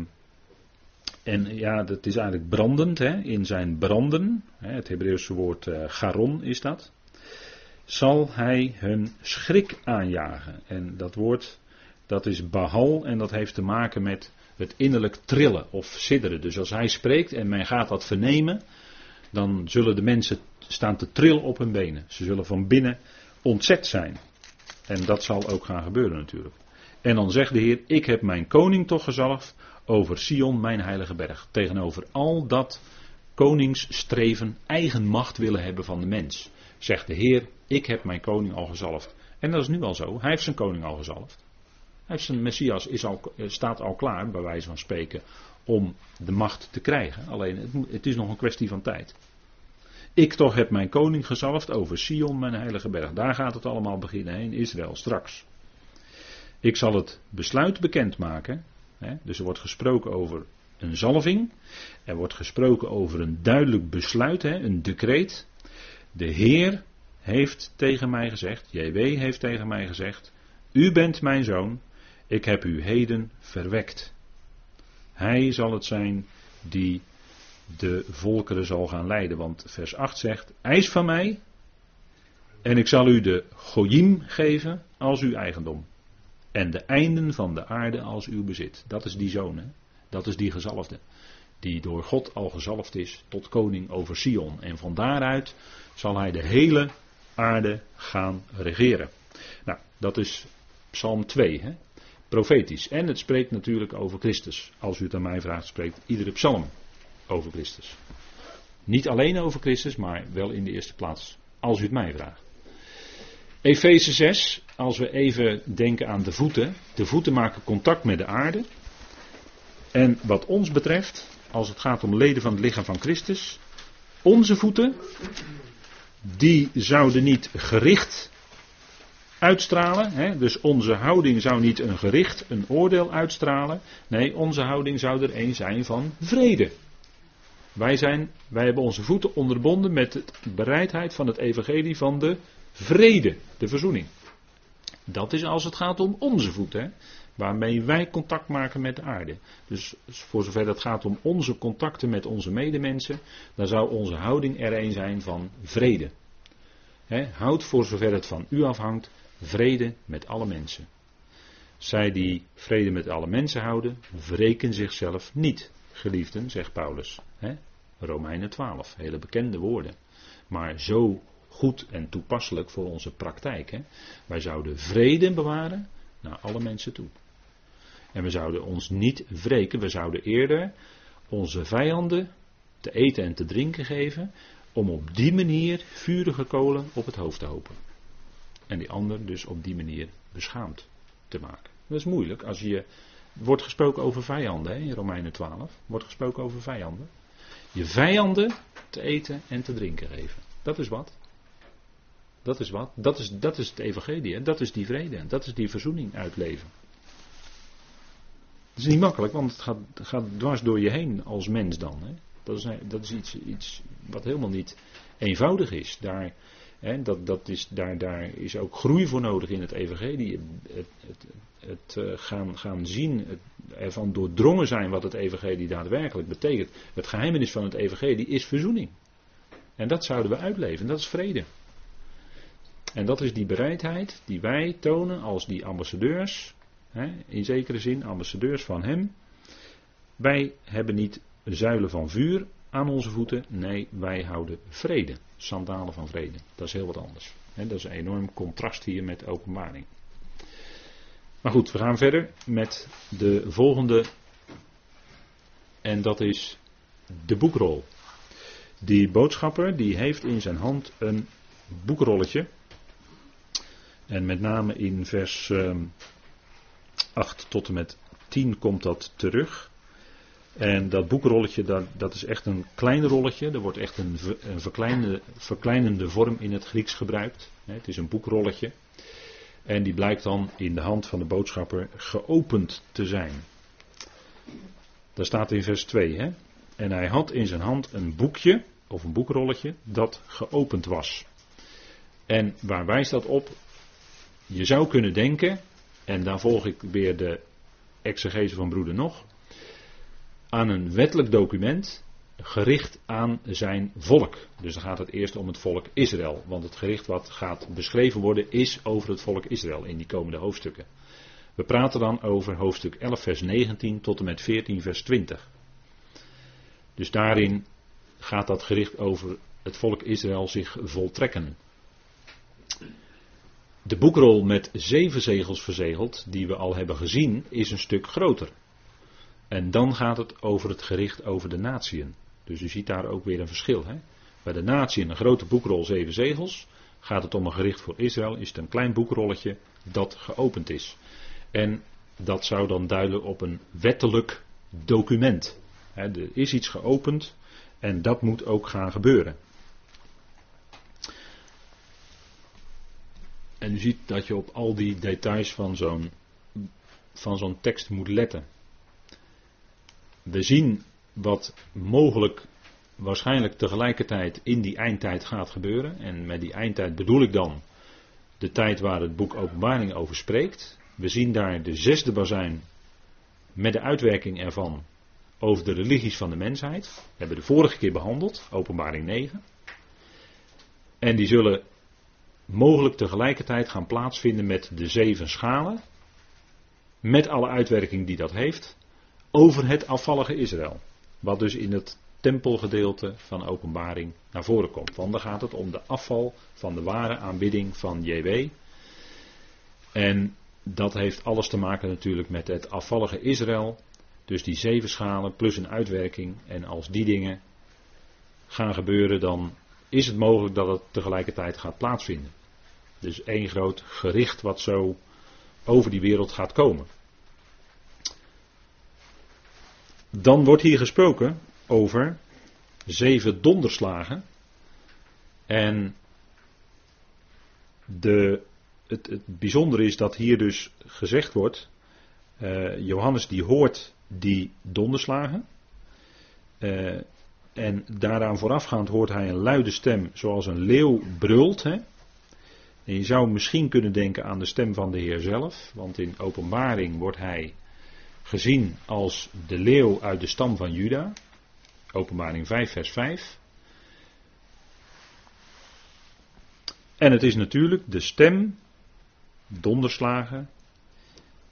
en ja, dat is eigenlijk brandend, hè, in zijn branden, hè, het Hebreeuwse woord uh, garon is dat zal hij hun schrik aanjagen. En dat woord, dat is bahal en dat heeft te maken met het innerlijk trillen of sidderen. Dus als hij spreekt en men gaat dat vernemen, dan zullen de mensen staan te trillen op hun benen. Ze zullen van binnen ontzet zijn. En dat zal ook gaan gebeuren natuurlijk. En dan zegt de Heer, ik heb mijn koning toch gezalfd over Sion, mijn heilige berg. Tegenover al dat koningsstreven eigen macht willen hebben van de mens. Zegt de Heer, ik heb mijn koning al gezalfd. En dat is nu al zo, hij heeft zijn koning al gezalfd. Hij heeft zijn Messias is al, eh, staat al klaar, bij wijze van spreken, om de macht te krijgen. Alleen het, het is nog een kwestie van tijd. Ik toch heb mijn koning gezalfd over Sion, mijn heilige berg. Daar gaat het allemaal beginnen, in Israël, straks. Ik zal het besluit bekendmaken. Dus er wordt gesproken over een zalving. Er wordt gesproken over een duidelijk besluit, hè, een decreet. De Heer heeft tegen mij gezegd, JW heeft tegen mij gezegd, u bent mijn zoon, ik heb u heden verwekt. Hij zal het zijn die de volkeren zal gaan leiden. Want vers 8 zegt: Eis van mij, en ik zal u de Goyim geven als uw eigendom. En de einden van de aarde als uw bezit. Dat is die zoon, hè? dat is die gezalfde. Die door God al gezalfd is tot koning over Sion. En van daaruit zal hij de hele aarde gaan regeren. Nou, dat is Psalm 2, hè? profetisch. En het spreekt natuurlijk over Christus. Als u het aan mij vraagt, spreekt iedere psalm over Christus. Niet alleen over Christus, maar wel in de eerste plaats, als u het mij vraagt. Efeze 6, als we even denken aan de voeten. De voeten maken contact met de aarde. En wat ons betreft, als het gaat om leden van het lichaam van Christus, onze voeten, die zouden niet gericht uitstralen. Hè? Dus onze houding zou niet een gericht, een oordeel uitstralen. Nee, onze houding zou er een zijn van vrede. Wij, zijn, wij hebben onze voeten onderbonden met de bereidheid van het evangelie van de vrede, de verzoening. Dat is als het gaat om onze voeten, hè? Waarmee wij contact maken met de aarde. Dus voor zover het gaat om onze contacten met onze medemensen, dan zou onze houding er een zijn van vrede. houd voor zover het van u afhangt, vrede met alle mensen. Zij die vrede met alle mensen houden, wreken zichzelf niet, geliefden, zegt Paulus. Romeinen 12, hele bekende woorden. Maar zo goed en toepasselijk voor onze praktijk. Wij zouden vrede bewaren naar alle mensen toe. En we zouden ons niet wreken, we zouden eerder onze vijanden te eten en te drinken geven, om op die manier vurige kolen op het hoofd te hopen. En die ander dus op die manier beschaamd te maken. Dat is moeilijk als je. Wordt gesproken over vijanden hè, in Romeinen 12. Wordt gesproken over vijanden je vijanden te eten en te drinken geven. Dat is wat. Dat is wat. Dat is, dat is het evangelie. En dat is die vrede. En dat is die verzoening uitleven. Het is niet makkelijk, want het gaat, gaat dwars door je heen als mens dan. Hè. Dat is, dat is iets, iets wat helemaal niet eenvoudig is. Daar, hè, dat, dat is, daar, daar is ook groei voor nodig in het evangelie. Het, het, het uh, gaan, gaan zien, het, ervan doordrongen zijn wat het evangelie daadwerkelijk betekent. Het geheimenis van het evangelie is verzoening. En dat zouden we uitleven, dat is vrede. En dat is die bereidheid die wij tonen als die ambassadeurs, hè, in zekere zin ambassadeurs van Hem. Wij hebben niet zuilen van vuur aan onze voeten, nee, wij houden vrede, sandalen van vrede. Dat is heel wat anders. Hè, dat is een enorm contrast hier met openbaring. Maar goed, we gaan verder met de volgende. En dat is de boekrol. Die boodschapper die heeft in zijn hand een boekrolletje. En met name in vers 8 ehm, tot en met 10 komt dat terug. En dat boekrolletje, dat, is echt een klein rolletje. Er wordt echt een, een verkleinende, verkleinende vorm in het Grieks gebruikt. Het is een boekrolletje. En die blijkt dan in de hand van de boodschapper geopend te zijn. Daar staat in vers 2. Hè? En hij had in zijn hand een boekje, of een boekrolletje, dat geopend was. En waar wijst dat op? Je zou kunnen denken, en daar volg ik weer de exegese van broeder nog, aan een wettelijk document gericht aan zijn volk. Dus dan gaat het eerst om het volk Israël. Want het gericht wat gaat beschreven worden is over het volk Israël in die komende hoofdstukken. We praten dan over hoofdstuk 11 vers 19 tot en met 14 vers 20. Dus daarin gaat dat gericht over het volk Israël zich voltrekken. De boekrol met zeven zegels verzegeld, die we al hebben gezien, is een stuk groter. En dan gaat het over het gericht over de natieën. Dus u ziet daar ook weer een verschil. Hè? Bij de natie een grote boekrol zeven zegels. Gaat het om een gericht voor Israël, is het een klein boekrolletje dat geopend is. En dat zou dan duiden op een wettelijk document. er is iets geopend en dat moet ook gaan gebeuren. En u ziet dat je op al die details van zo'n van zo'n tekst moet letten. We zien wat mogelijk waarschijnlijk tegelijkertijd in die eindtijd gaat gebeuren. En met die eindtijd bedoel ik dan de tijd waar het boek Openbaring over spreekt. We zien daar de zesde bazijn met de uitwerking ervan over de religies van de mensheid. We hebben de vorige keer behandeld, Openbaring 9. En die zullen mogelijk tegelijkertijd gaan plaatsvinden met de zeven schalen. Met alle uitwerking die dat heeft. Over het afvallige Israël. Wat dus in het tempelgedeelte van openbaring naar voren komt. Want dan gaat het om de afval van de ware aanbidding van JW. En dat heeft alles te maken natuurlijk met het afvallige Israël. Dus die zeven schalen plus een uitwerking. En als die dingen gaan gebeuren, dan is het mogelijk dat het tegelijkertijd gaat plaatsvinden. Dus één groot gericht wat zo over die wereld gaat komen. Dan wordt hier gesproken over zeven donderslagen. En de, het, het bijzondere is dat hier dus gezegd wordt, uh, Johannes die hoort die donderslagen. Uh, en daaraan voorafgaand hoort hij een luide stem zoals een leeuw brult. Hè? En je zou misschien kunnen denken aan de stem van de Heer zelf, want in openbaring wordt hij gezien als de leeuw uit de stam van Juda. Openbaring 5, vers 5. En het is natuurlijk de stem, donderslagen,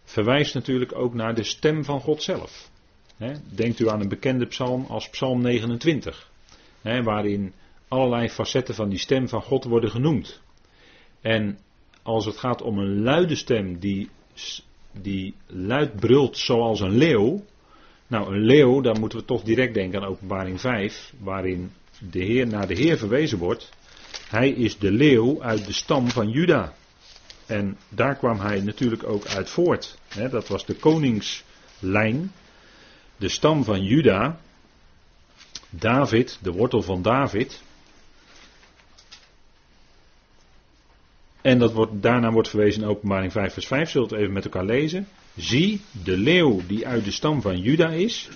verwijst natuurlijk ook naar de stem van God zelf. Denkt u aan een bekende psalm als Psalm 29, waarin allerlei facetten van die stem van God worden genoemd. En als het gaat om een luide stem die, die luid brult zoals een leeuw. Nou, een leeuw, daar moeten we toch direct denken aan openbaring 5, waarin de Heer naar de Heer verwezen wordt. Hij is de leeuw uit de stam van Juda. En daar kwam hij natuurlijk ook uit voort. dat was de koningslijn. De stam van Juda. David, de wortel van David. En dat wordt, daarna wordt verwezen in openbaring 5 vers 5, zult we even met elkaar lezen. Zie, de leeuw die uit de stam van Juda is,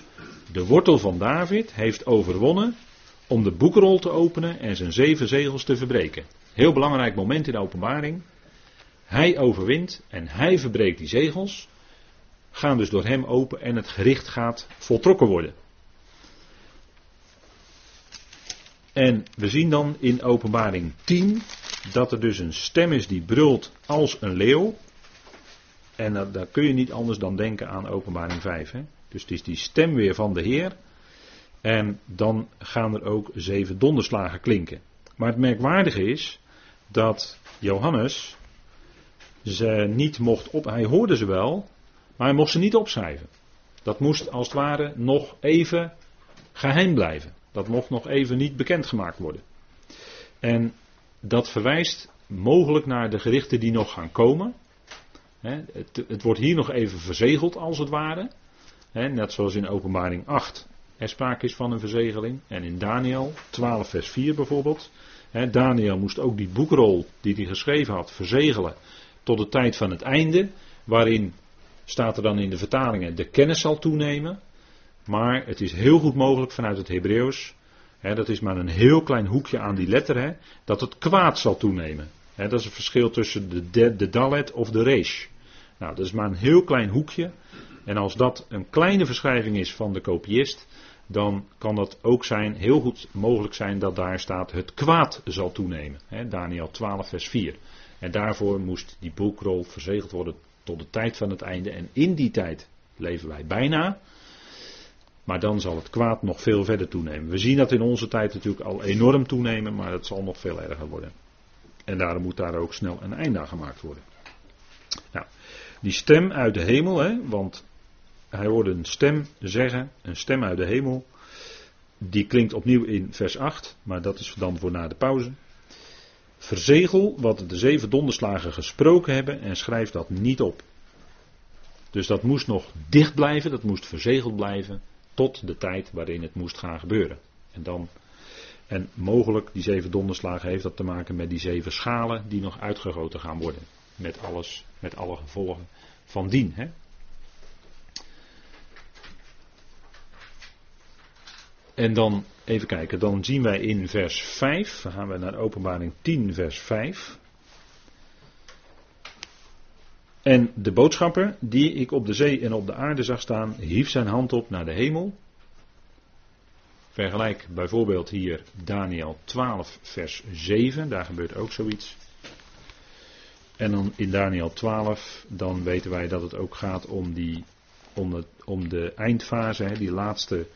de wortel van David, heeft overwonnen om de boekrol te openen en zijn zeven zegels te verbreken. Heel belangrijk moment in de openbaring. Hij overwint en hij verbreekt die zegels, gaan dus door hem open en het gericht gaat voltrokken worden. En we zien dan in openbaring 10 dat er dus een stem is die brult als een leeuw. En daar kun je niet anders dan denken aan openbaring 5. Hè? Dus het is die stem weer van de Heer. En dan gaan er ook zeven donderslagen klinken. Maar het merkwaardige is dat Johannes ze niet mocht op. Hij hoorde ze wel, maar hij mocht ze niet opschrijven. Dat moest als het ware nog even geheim blijven. Dat mocht nog even niet bekendgemaakt worden. En dat verwijst mogelijk naar de gerichten die nog gaan komen. Het, wordt hier nog even verzegeld als het ware. Net zoals in openbaring 8 er sprake is van een verzegeling. En in Daniel 12 vers 4 bijvoorbeeld. Daniel moest ook die boekrol die hij geschreven had verzegelen tot de tijd van het einde. Waarin staat er dan in de vertalingen de kennis zal toenemen. Maar het is heel goed mogelijk vanuit het Hebreeuws dat is maar een heel klein hoekje aan die letter, dat het kwaad zal toenemen. dat is het verschil tussen de, de, dalet of de resh. Nou, dat is maar een heel klein hoekje. En als dat een kleine verschrijving is van de kopiist, dan kan dat ook zijn, heel goed mogelijk zijn dat daar staat het kwaad zal toenemen. Daniel 12, vers 4. En daarvoor moest die boekrol verzegeld worden tot de tijd van het einde. En in die tijd leven wij bijna. Maar dan zal het kwaad nog veel verder toenemen. We zien dat in onze tijd natuurlijk al enorm toenemen, maar het zal nog veel erger worden. En daarom moet daar ook snel een einde aan gemaakt worden. Nou, die stem uit de hemel, hè, want hij hoorde een stem zeggen, een stem uit de hemel, die klinkt opnieuw in vers 8, maar dat is dan voor na de pauze. Verzegel wat de zeven donderslagen gesproken hebben en schrijf dat niet op. Dus dat moest nog dicht blijven, dat moest verzegeld blijven tot de tijd waarin het moest gaan gebeuren. En dan en mogelijk, die zeven donderslagen heeft dat te maken met die zeven schalen die nog uitgegoten gaan worden. Met alles, met alle gevolgen van dien. Hè? En dan even kijken, dan zien wij in vers 5, dan gaan we naar openbaring 10, vers 5. En de boodschapper, die ik op de zee en op de aarde zag staan, hief zijn hand op naar de hemel. Vergelijk bijvoorbeeld hier Daniel 12, vers 7, daar gebeurt ook zoiets. En dan in Daniel 12, dan weten wij dat het ook gaat om, die, om, om de eindfase, die laatste,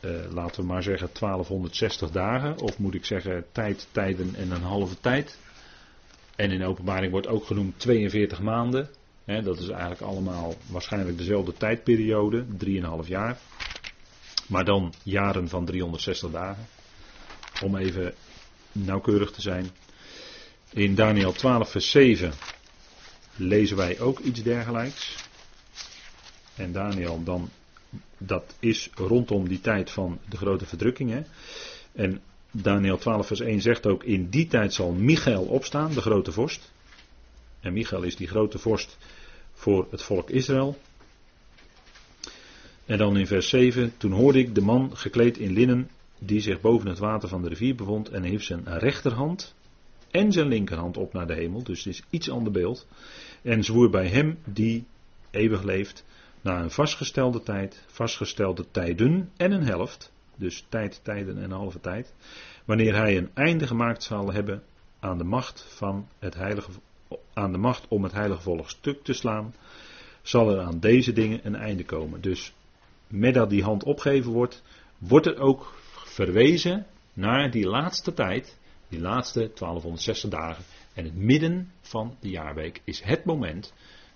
uh, laten we maar zeggen 1260 dagen, of moet ik zeggen tijd, tijden en een halve tijd. En in openbaring wordt ook genoemd 42 maanden. Dat is eigenlijk allemaal waarschijnlijk dezelfde tijdperiode, 3,5 jaar. Maar dan jaren van 360 dagen. Om even nauwkeurig te zijn. In Daniel 12, vers 7 lezen wij ook iets dergelijks. En Daniel dan, dat is rondom die tijd van de grote verdrukkingen. En Daniel 12, vers 1 zegt ook: In die tijd zal Michael opstaan, de grote vorst. En Michael is die grote vorst voor het volk Israël. En dan in vers 7: Toen hoorde ik de man gekleed in linnen, die zich boven het water van de rivier bevond, en heeft zijn rechterhand en zijn linkerhand op naar de hemel. Dus het is iets ander beeld. En zwoer bij hem die eeuwig leeft, na een vastgestelde tijd, vastgestelde tijden en een helft. Dus tijd, tijden en halve tijd. Wanneer hij een einde gemaakt zal hebben aan de macht van het heilige, aan de macht om het heilige volk stuk te slaan, zal er aan deze dingen een einde komen. Dus met dat die hand opgeven wordt, wordt er ook verwezen naar die laatste tijd, die laatste 1260 dagen. En het midden van de jaarweek is het moment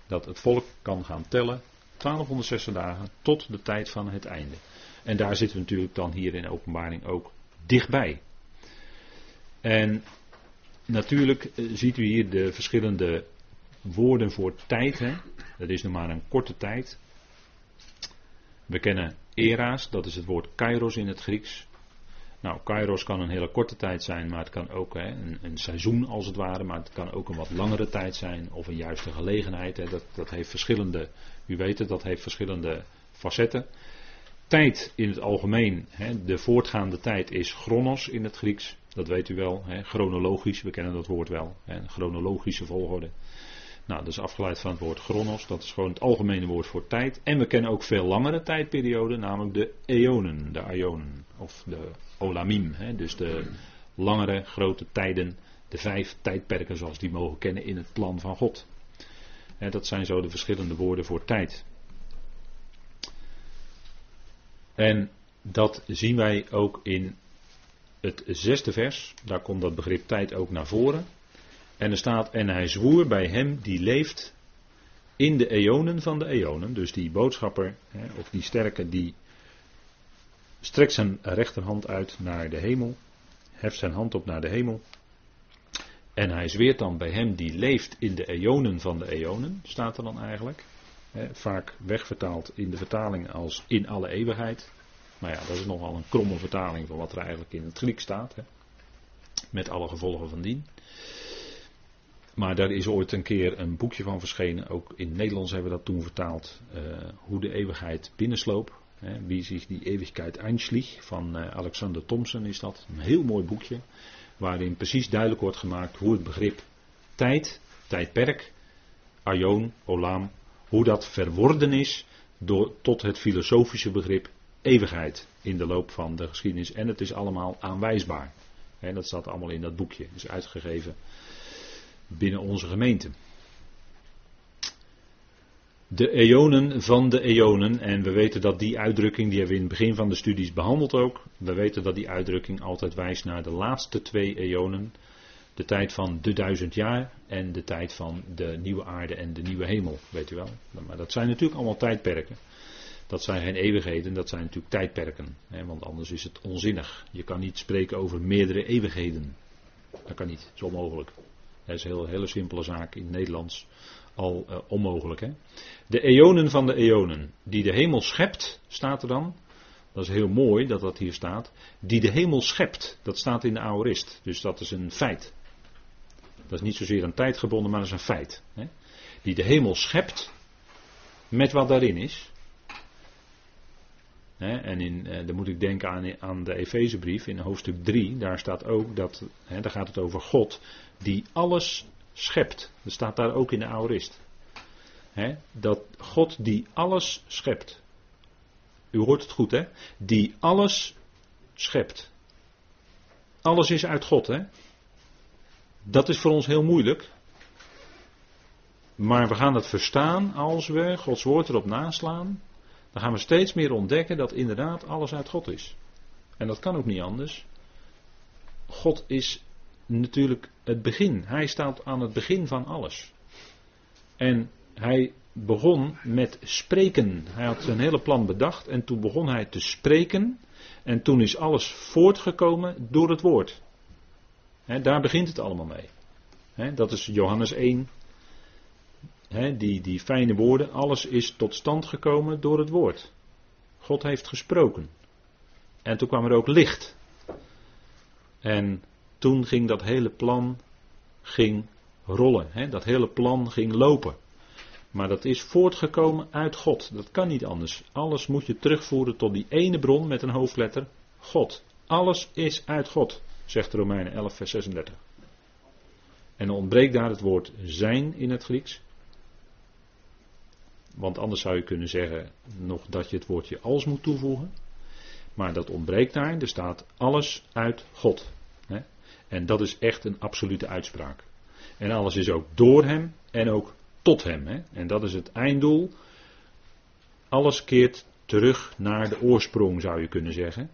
dat het volk kan gaan tellen, 1260 dagen, tot de tijd van het einde. En daar zitten we natuurlijk dan hier in openbaring ook dichtbij. En natuurlijk eh, ziet u hier de verschillende woorden voor tijd. Hè? Dat is nog maar een korte tijd. We kennen era's, dat is het woord kairos in het Grieks. Nou, kairos kan een hele korte tijd zijn, maar het kan ook hè, een, een, seizoen als het ware, maar het kan ook een wat langere tijd zijn of een juiste gelegenheid. Hè. Dat, dat heeft verschillende, u weet het, dat heeft verschillende facetten. Tijd in het algemeen, hè, de voortgaande tijd is chronos in het Grieks, dat weet u wel, hè, chronologisch, we kennen dat woord wel, hè, chronologische volgorde. Nou, dat is afgeleid van het woord chronos, dat is gewoon het algemene woord voor tijd. En we kennen ook veel langere tijdperioden, namelijk de eonen, de ionen, of de olamim, hè, dus de langere grote tijden, de vijf tijdperken zoals die mogen kennen in het plan van God. Hè, dat zijn zo de verschillende woorden voor tijd. En dat zien wij ook in het zesde vers, daar komt dat begrip tijd ook naar voren. En er staat, en hij zwoer bij hem die leeft in de eonen van de eonen. Dus die boodschapper, of die sterke, die strekt zijn rechterhand uit naar de hemel. Heft zijn hand op naar de hemel. En hij zweert dan bij hem die leeft in de eonen van de eonen, staat er dan eigenlijk. Vaak wegvertaald in de vertaling als in alle eeuwigheid. Maar ja, dat is nogal een kromme vertaling van wat er eigenlijk in het Griek staat. Met alle gevolgen van dien. Maar daar is ooit een keer een boekje van verschenen. Ook in het Nederlands hebben we dat toen vertaald. Uh, hoe de eeuwigheid binnensloop. Wie zich die eeuwigheid einschlieg. Van uh, Alexander Thompson is dat. Een heel mooi boekje. Waarin precies duidelijk wordt gemaakt hoe het begrip tijd, tijdperk, aion, olam. Hoe dat verworden is door, tot het filosofische begrip eeuwigheid in de loop van de geschiedenis. En het is allemaal aanwijsbaar. Hè, dat staat allemaal in dat boekje. Is uitgegeven binnen onze gemeente. De eonen van de eonen, en we weten dat die uitdrukking, die hebben we in het begin van de studies behandeld ook, we weten dat die uitdrukking altijd wijst naar de laatste twee eonen, de tijd van de duizend jaar en de tijd van de nieuwe aarde en de nieuwe hemel, weet u wel. Maar dat zijn natuurlijk allemaal tijdperken. Dat zijn geen eeuwigheden, dat zijn natuurlijk tijdperken. Hè, want anders is het onzinnig. Je kan niet spreken over meerdere eeuwigheden. Dat kan niet, dat is onmogelijk. Dat is een heel, hele simpele zaak in het Nederlands. Al uh, onmogelijk. Hè? De eonen van de eonen. Die de hemel schept, staat er dan. Dat is heel mooi dat dat hier staat. Die de hemel schept, dat staat in de aorist. Dus dat is een feit. Dat is niet zozeer aan tijd gebonden, maar dat is een feit. Hè? Die de hemel schept met wat daarin is. Hè? En in, eh, dan moet ik denken aan, aan de Efezebrief in hoofdstuk 3. Daar staat ook dat, hè, daar gaat het over God, die alles schept. Dat staat daar ook in de aorist. Hè? Dat God die alles schept. U hoort het goed, hè? Die alles schept. Alles is uit God, hè? Dat is voor ons heel moeilijk. Maar we gaan het verstaan als we Gods woord erop naslaan. Dan gaan we steeds meer ontdekken dat inderdaad alles uit God is. En dat kan ook niet anders. God is natuurlijk het begin. Hij staat aan het begin van alles. En hij begon met spreken. Hij had zijn hele plan bedacht en toen begon hij te spreken. En toen is alles voortgekomen door het woord. Daar begint het allemaal mee. dat is Johannes 1. die, die fijne woorden. Alles is tot stand gekomen door het woord. God heeft gesproken. En toen kwam er ook licht. En toen ging dat hele plan ging rollen. dat hele plan ging lopen. Maar dat is voortgekomen uit God. Dat kan niet anders. Alles moet je terugvoeren tot die ene bron met een hoofdletter God. Alles is uit God, zegt Romeinen 11, vers 36. En dan ontbreekt daar het woord zijn in het Grieks. Want anders zou je kunnen zeggen nog dat je het woordje als moet toevoegen. Maar dat ontbreekt daar. Er staat alles uit God. En dat is echt een absolute uitspraak. En alles is ook door hem en ook tot hem. En dat is het einddoel. Alles keert terug naar de oorsprong, zou je kunnen zeggen.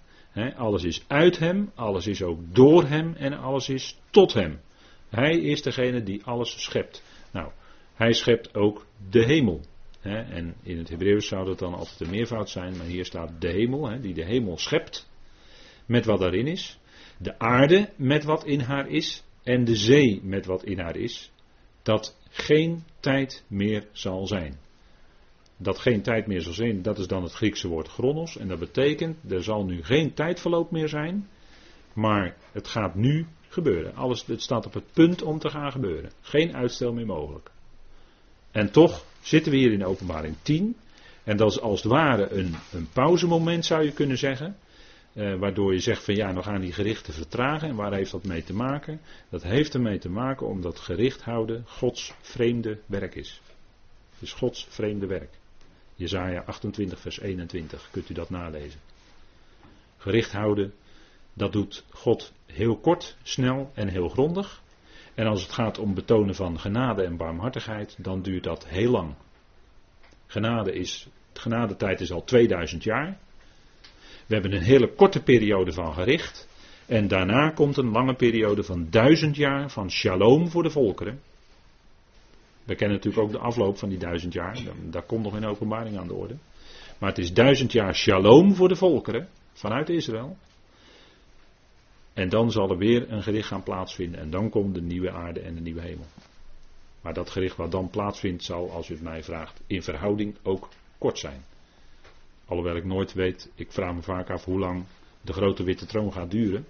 Alles is uit hem, alles is ook door hem en alles is tot hem. Hij is degene die alles schept. Nou, hij schept ook de hemel. en in het Hebreeuws zou dat dan altijd een meervoud zijn, maar hier staat de hemel, die de hemel schept. Met wat daarin is. De aarde met wat in haar is. En de zee met wat in haar is. Dat geen tijd meer zal zijn. Dat geen tijd meer zal zijn, dat is dan het Griekse woord chronos. En dat betekent, er zal nu geen tijdverloop meer zijn. Maar het gaat nu gebeuren. Alles, het staat op het punt om te gaan gebeuren. Geen uitstel meer mogelijk. En toch zitten we hier in openbaring 10. En dat is als het ware een, een pauzemoment zou je kunnen zeggen. Eh, waardoor je zegt van ja, dan gaan die gerichten vertragen. En waar heeft dat mee te maken? Dat heeft ermee te maken omdat gericht houden Gods vreemde werk is. Het is Gods vreemde werk. Jezaja 28 vers 21, kunt u dat nalezen. Gericht houden, dat doet God heel kort, snel en heel grondig. En als het gaat om betonen van genade en barmhartigheid, dan duurt dat heel lang. Genade is, genadetijd is al 2000 jaar. We hebben een hele korte periode van gericht. En daarna komt een lange periode van duizend jaar van shalom voor de volkeren. We kennen natuurlijk ook de afloop van die duizend jaar. Daar komt nog een openbaring aan de orde. Maar het is duizend jaar shalom voor de volkeren vanuit Israël. En dan zal er weer een gericht gaan plaatsvinden. En dan komt de nieuwe aarde en de nieuwe hemel. Maar dat gericht wat dan plaatsvindt zal, als u het mij vraagt, in verhouding ook kort zijn. Alhoewel ik nooit weet, ik vraag me vaak af hoe lang de grote witte troon gaat duren.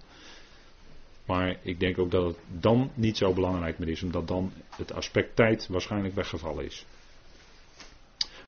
Maar ik denk ook dat het dan niet zo belangrijk meer is, omdat dan het aspect tijd waarschijnlijk weggevallen is.